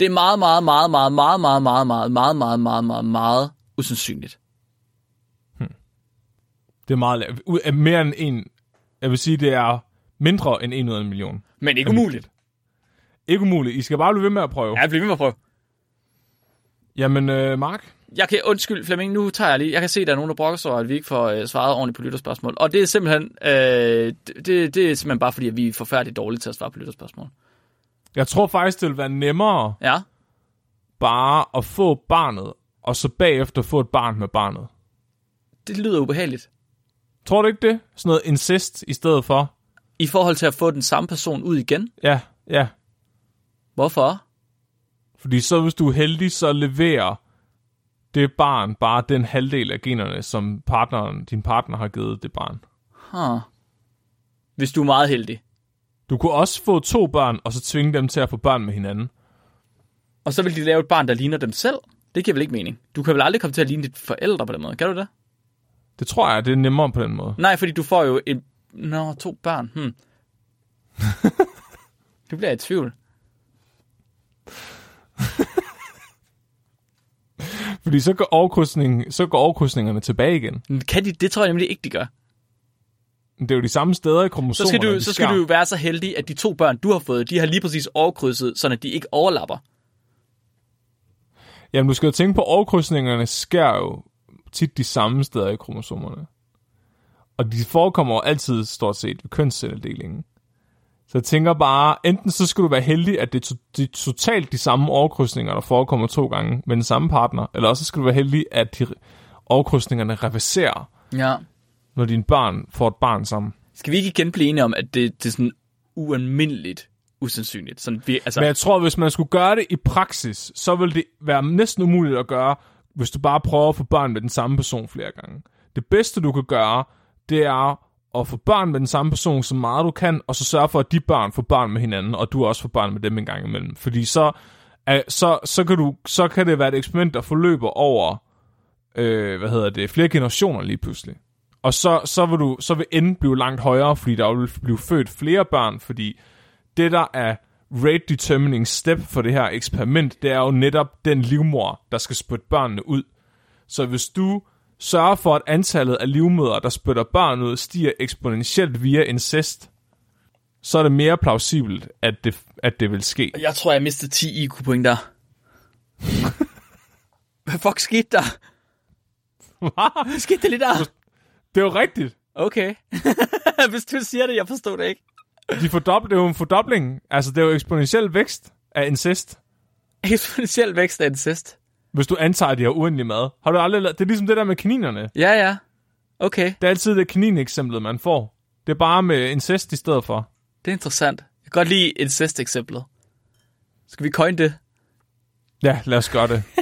Det er meget, meget, meget, meget, meget, meget, meget, meget, meget, meget, meget, meget, meget usandsynligt. Det er meget lavt. Mere end en... Jeg vil sige, det er mindre end en ud af en million. Men ikke umuligt. Ikke umuligt. I skal bare blive ved med at prøve. Ja, bliver ved med at prøve. Jamen, øh, Mark, Jeg kan, undskyld Flemming, nu tager jeg lige, jeg kan se, der er nogen, der brokker sig over, at vi ikke får øh, svaret ordentligt på lytterspørgsmål. Og det er simpelthen, øh, det, det er simpelthen bare fordi, at vi er forfærdeligt dårlige til at svare på lytterspørgsmål. jeg tror faktisk, det vil være nemmere Ja, bare at få barnet, og så bagefter få et barn med barnet. det lyder ubehageligt. Tror du ikke det? Sådan noget incest i stedet for? I forhold til at få den samme person ud igen. Ja, ja. Hvorfor? Fordi så hvis du er heldig, så leverer det barn bare den halvdel af generne, som partneren, din partner har givet det barn. Huh. Hvis du er meget heldig. Du kunne også få to børn, og så tvinge dem til at få børn med hinanden. Og så vil de lave et barn, der ligner dem selv. Det giver vel ikke mening. Du kan vel aldrig komme til at ligne dit forældre på den måde. Kan du det? Det tror jeg, det er nemmere på den måde. Nej, fordi du får jo et... Nå, to børn. [LAUGHS] Hmm. du bliver i tvivl. Fordi så går, overkrydsning, så går overkrydsningerne tilbage igen. Men Kan de? Det tror jeg nemlig ikke, de gør. Det er jo de samme steder i Så kromosomerne. skal, du, de så skal skærer. du være så heldig, at de to børn, du har fået, de har lige præcis overkrydset, så de ikke overlapper. Jamen, du skal jo tænke på, at overkrydsningerne sker jo tit de samme steder i kromosomerne. Og de forekommer jo altid stort set ved kønscelledelingen. Så jeg tænker bare, enten så skal du være heldig, at det er, to, det er totalt de samme overkrydsninger, der forekommer to gange med den samme partner, eller også så skal du være heldig, at de overkrydsningerne reverserer, Ja. når dine børn får et barn sammen. Skal vi ikke igen blive enige om, at det, det er sådan ualmindeligt usandsynligt? Sådan, vi, altså, Men jeg tror, hvis man skulle gøre det i praksis, så vil det være næsten umuligt at gøre, hvis du bare prøver at få børn med den samme person flere gange. Det bedste, du kan gøre, det er at få børn med den samme person så meget du kan, og så sørge for, at de børn får børn med hinanden, og du også får børn med dem en gang imellem. Fordi så, så, så, kan, du, så kan det være et eksperiment, der forløber over øh, hvad hedder det, flere generationer lige pludselig. Og så, så, vil du, så vil end blive langt højere, fordi der vil blive født flere børn, fordi det, der er rate determining step for det her eksperiment, det er jo netop den livmor, der skal spytte børnene ud. Så hvis du sørger for, at antallet af livmødre, der spytter børn ud, stiger eksponentielt via incest, så er det mere plausibelt, at det, at det vil ske. jeg tror, jeg mistede 10 IQ-point der. [LAUGHS] Hvad fuck skete der? Hvad skete der lige der? Det er jo rigtigt. Okay. [LAUGHS] Hvis du siger det, jeg forstår det ikke. De fordobler, det er jo en fordobling. Altså, det er jo eksponentiel vækst af incest. Eksponentiel vækst af incest. Hvis du antager, at de har uendelig mad. Har du aldrig? Det er ligesom det der med kaninerne. Ja, ja. Okay, Det er altid det kanineksemplet, man får. Det er bare med incest i stedet for. det er interessant. kan godt lide incest-eksemplet. Skal vi coin det? Ja, lad os gøre det. [LAUGHS]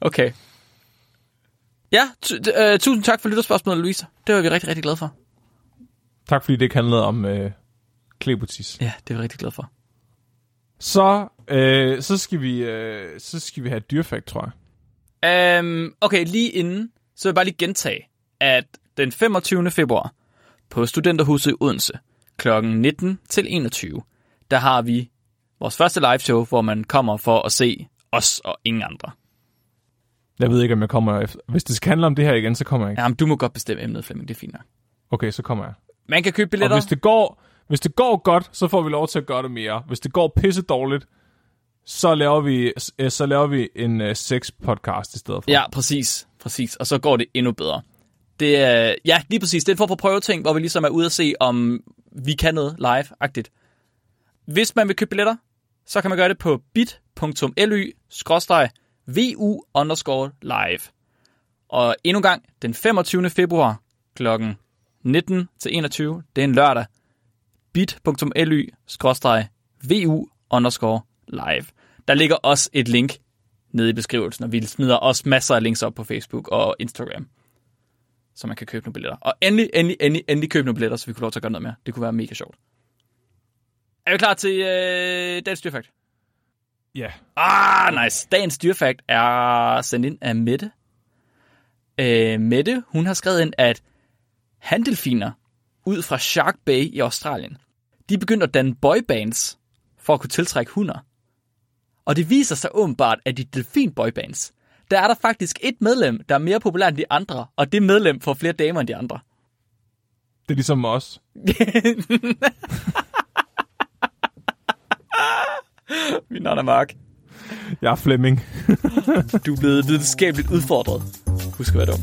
Okay. Ja, øh, tusind tak for lytterspørgsmålet, Louise. Det var vi rigtig, rigtig glade for. Tak fordi det ikke handlede om øh, Klebotis. Ja, det er vi rigtig glade for. Så, øh, så, skal vi, øh, så skal vi have et dyrfakt, tror jeg. Um, okay, lige inden, så vil jeg bare lige gentage, at den 25. februar på Studenterhuset i Odense kl. 19 til 21, der har vi vores første live show, hvor man kommer for at se os og ingen andre. Jeg ved ikke, om jeg kommer efter. Hvis det skal handle om det her igen, så kommer jeg ikke. Jamen, du må godt bestemme emnet, Flemming, det er fint nok. Okay, så kommer jeg. Man kan købe Og billetter. hvis det går, hvis det går godt, så får vi lov til at gøre det mere. Hvis det går pisse dårligt, så laver vi, øh, så laver vi en øh, sex podcast i stedet for. Ja, præcis. Præcis. Og så går det endnu bedre. Det er, ja, lige præcis. Det er en form for prøveting, hvor vi ligesom er ude at se, om vi kan noget live-agtigt. Hvis man vil købe billetter, så kan man gøre det på bit.ly vu underscore live. Og endnu en gang, den 25. februar kl. 19 til 21, det er en lørdag, bit.ly vu underscore live. Der ligger også et link nede i beskrivelsen, og vi smider også masser af links op på Facebook og Instagram, så man kan købe nogle billetter. Og endelig, endelig, endelig, endelig købe nogle billetter, så vi kunne lov til at gøre noget mere. Det kunne være mega sjovt. Er vi klar til øh, dagens dyrfakt? ja. Ah, nice. Dagens dyrfakt er sendt ind af Mette. Øh, Mette, hun har skrevet ind, at handelfiner ud fra Shark Bay i Australien, de begyndte at danne boybands for at kunne tiltrække hunder. Og det viser sig åbenbart, at i delfin boybands, der er der faktisk et medlem, der er mere populær end de andre, og det medlem får flere damer end de andre. Det er ligesom os. [LAUGHS] Min navn er Mark. Jeg er Flemming. Du er blevet videnskabeligt udfordret. Husk at være dum.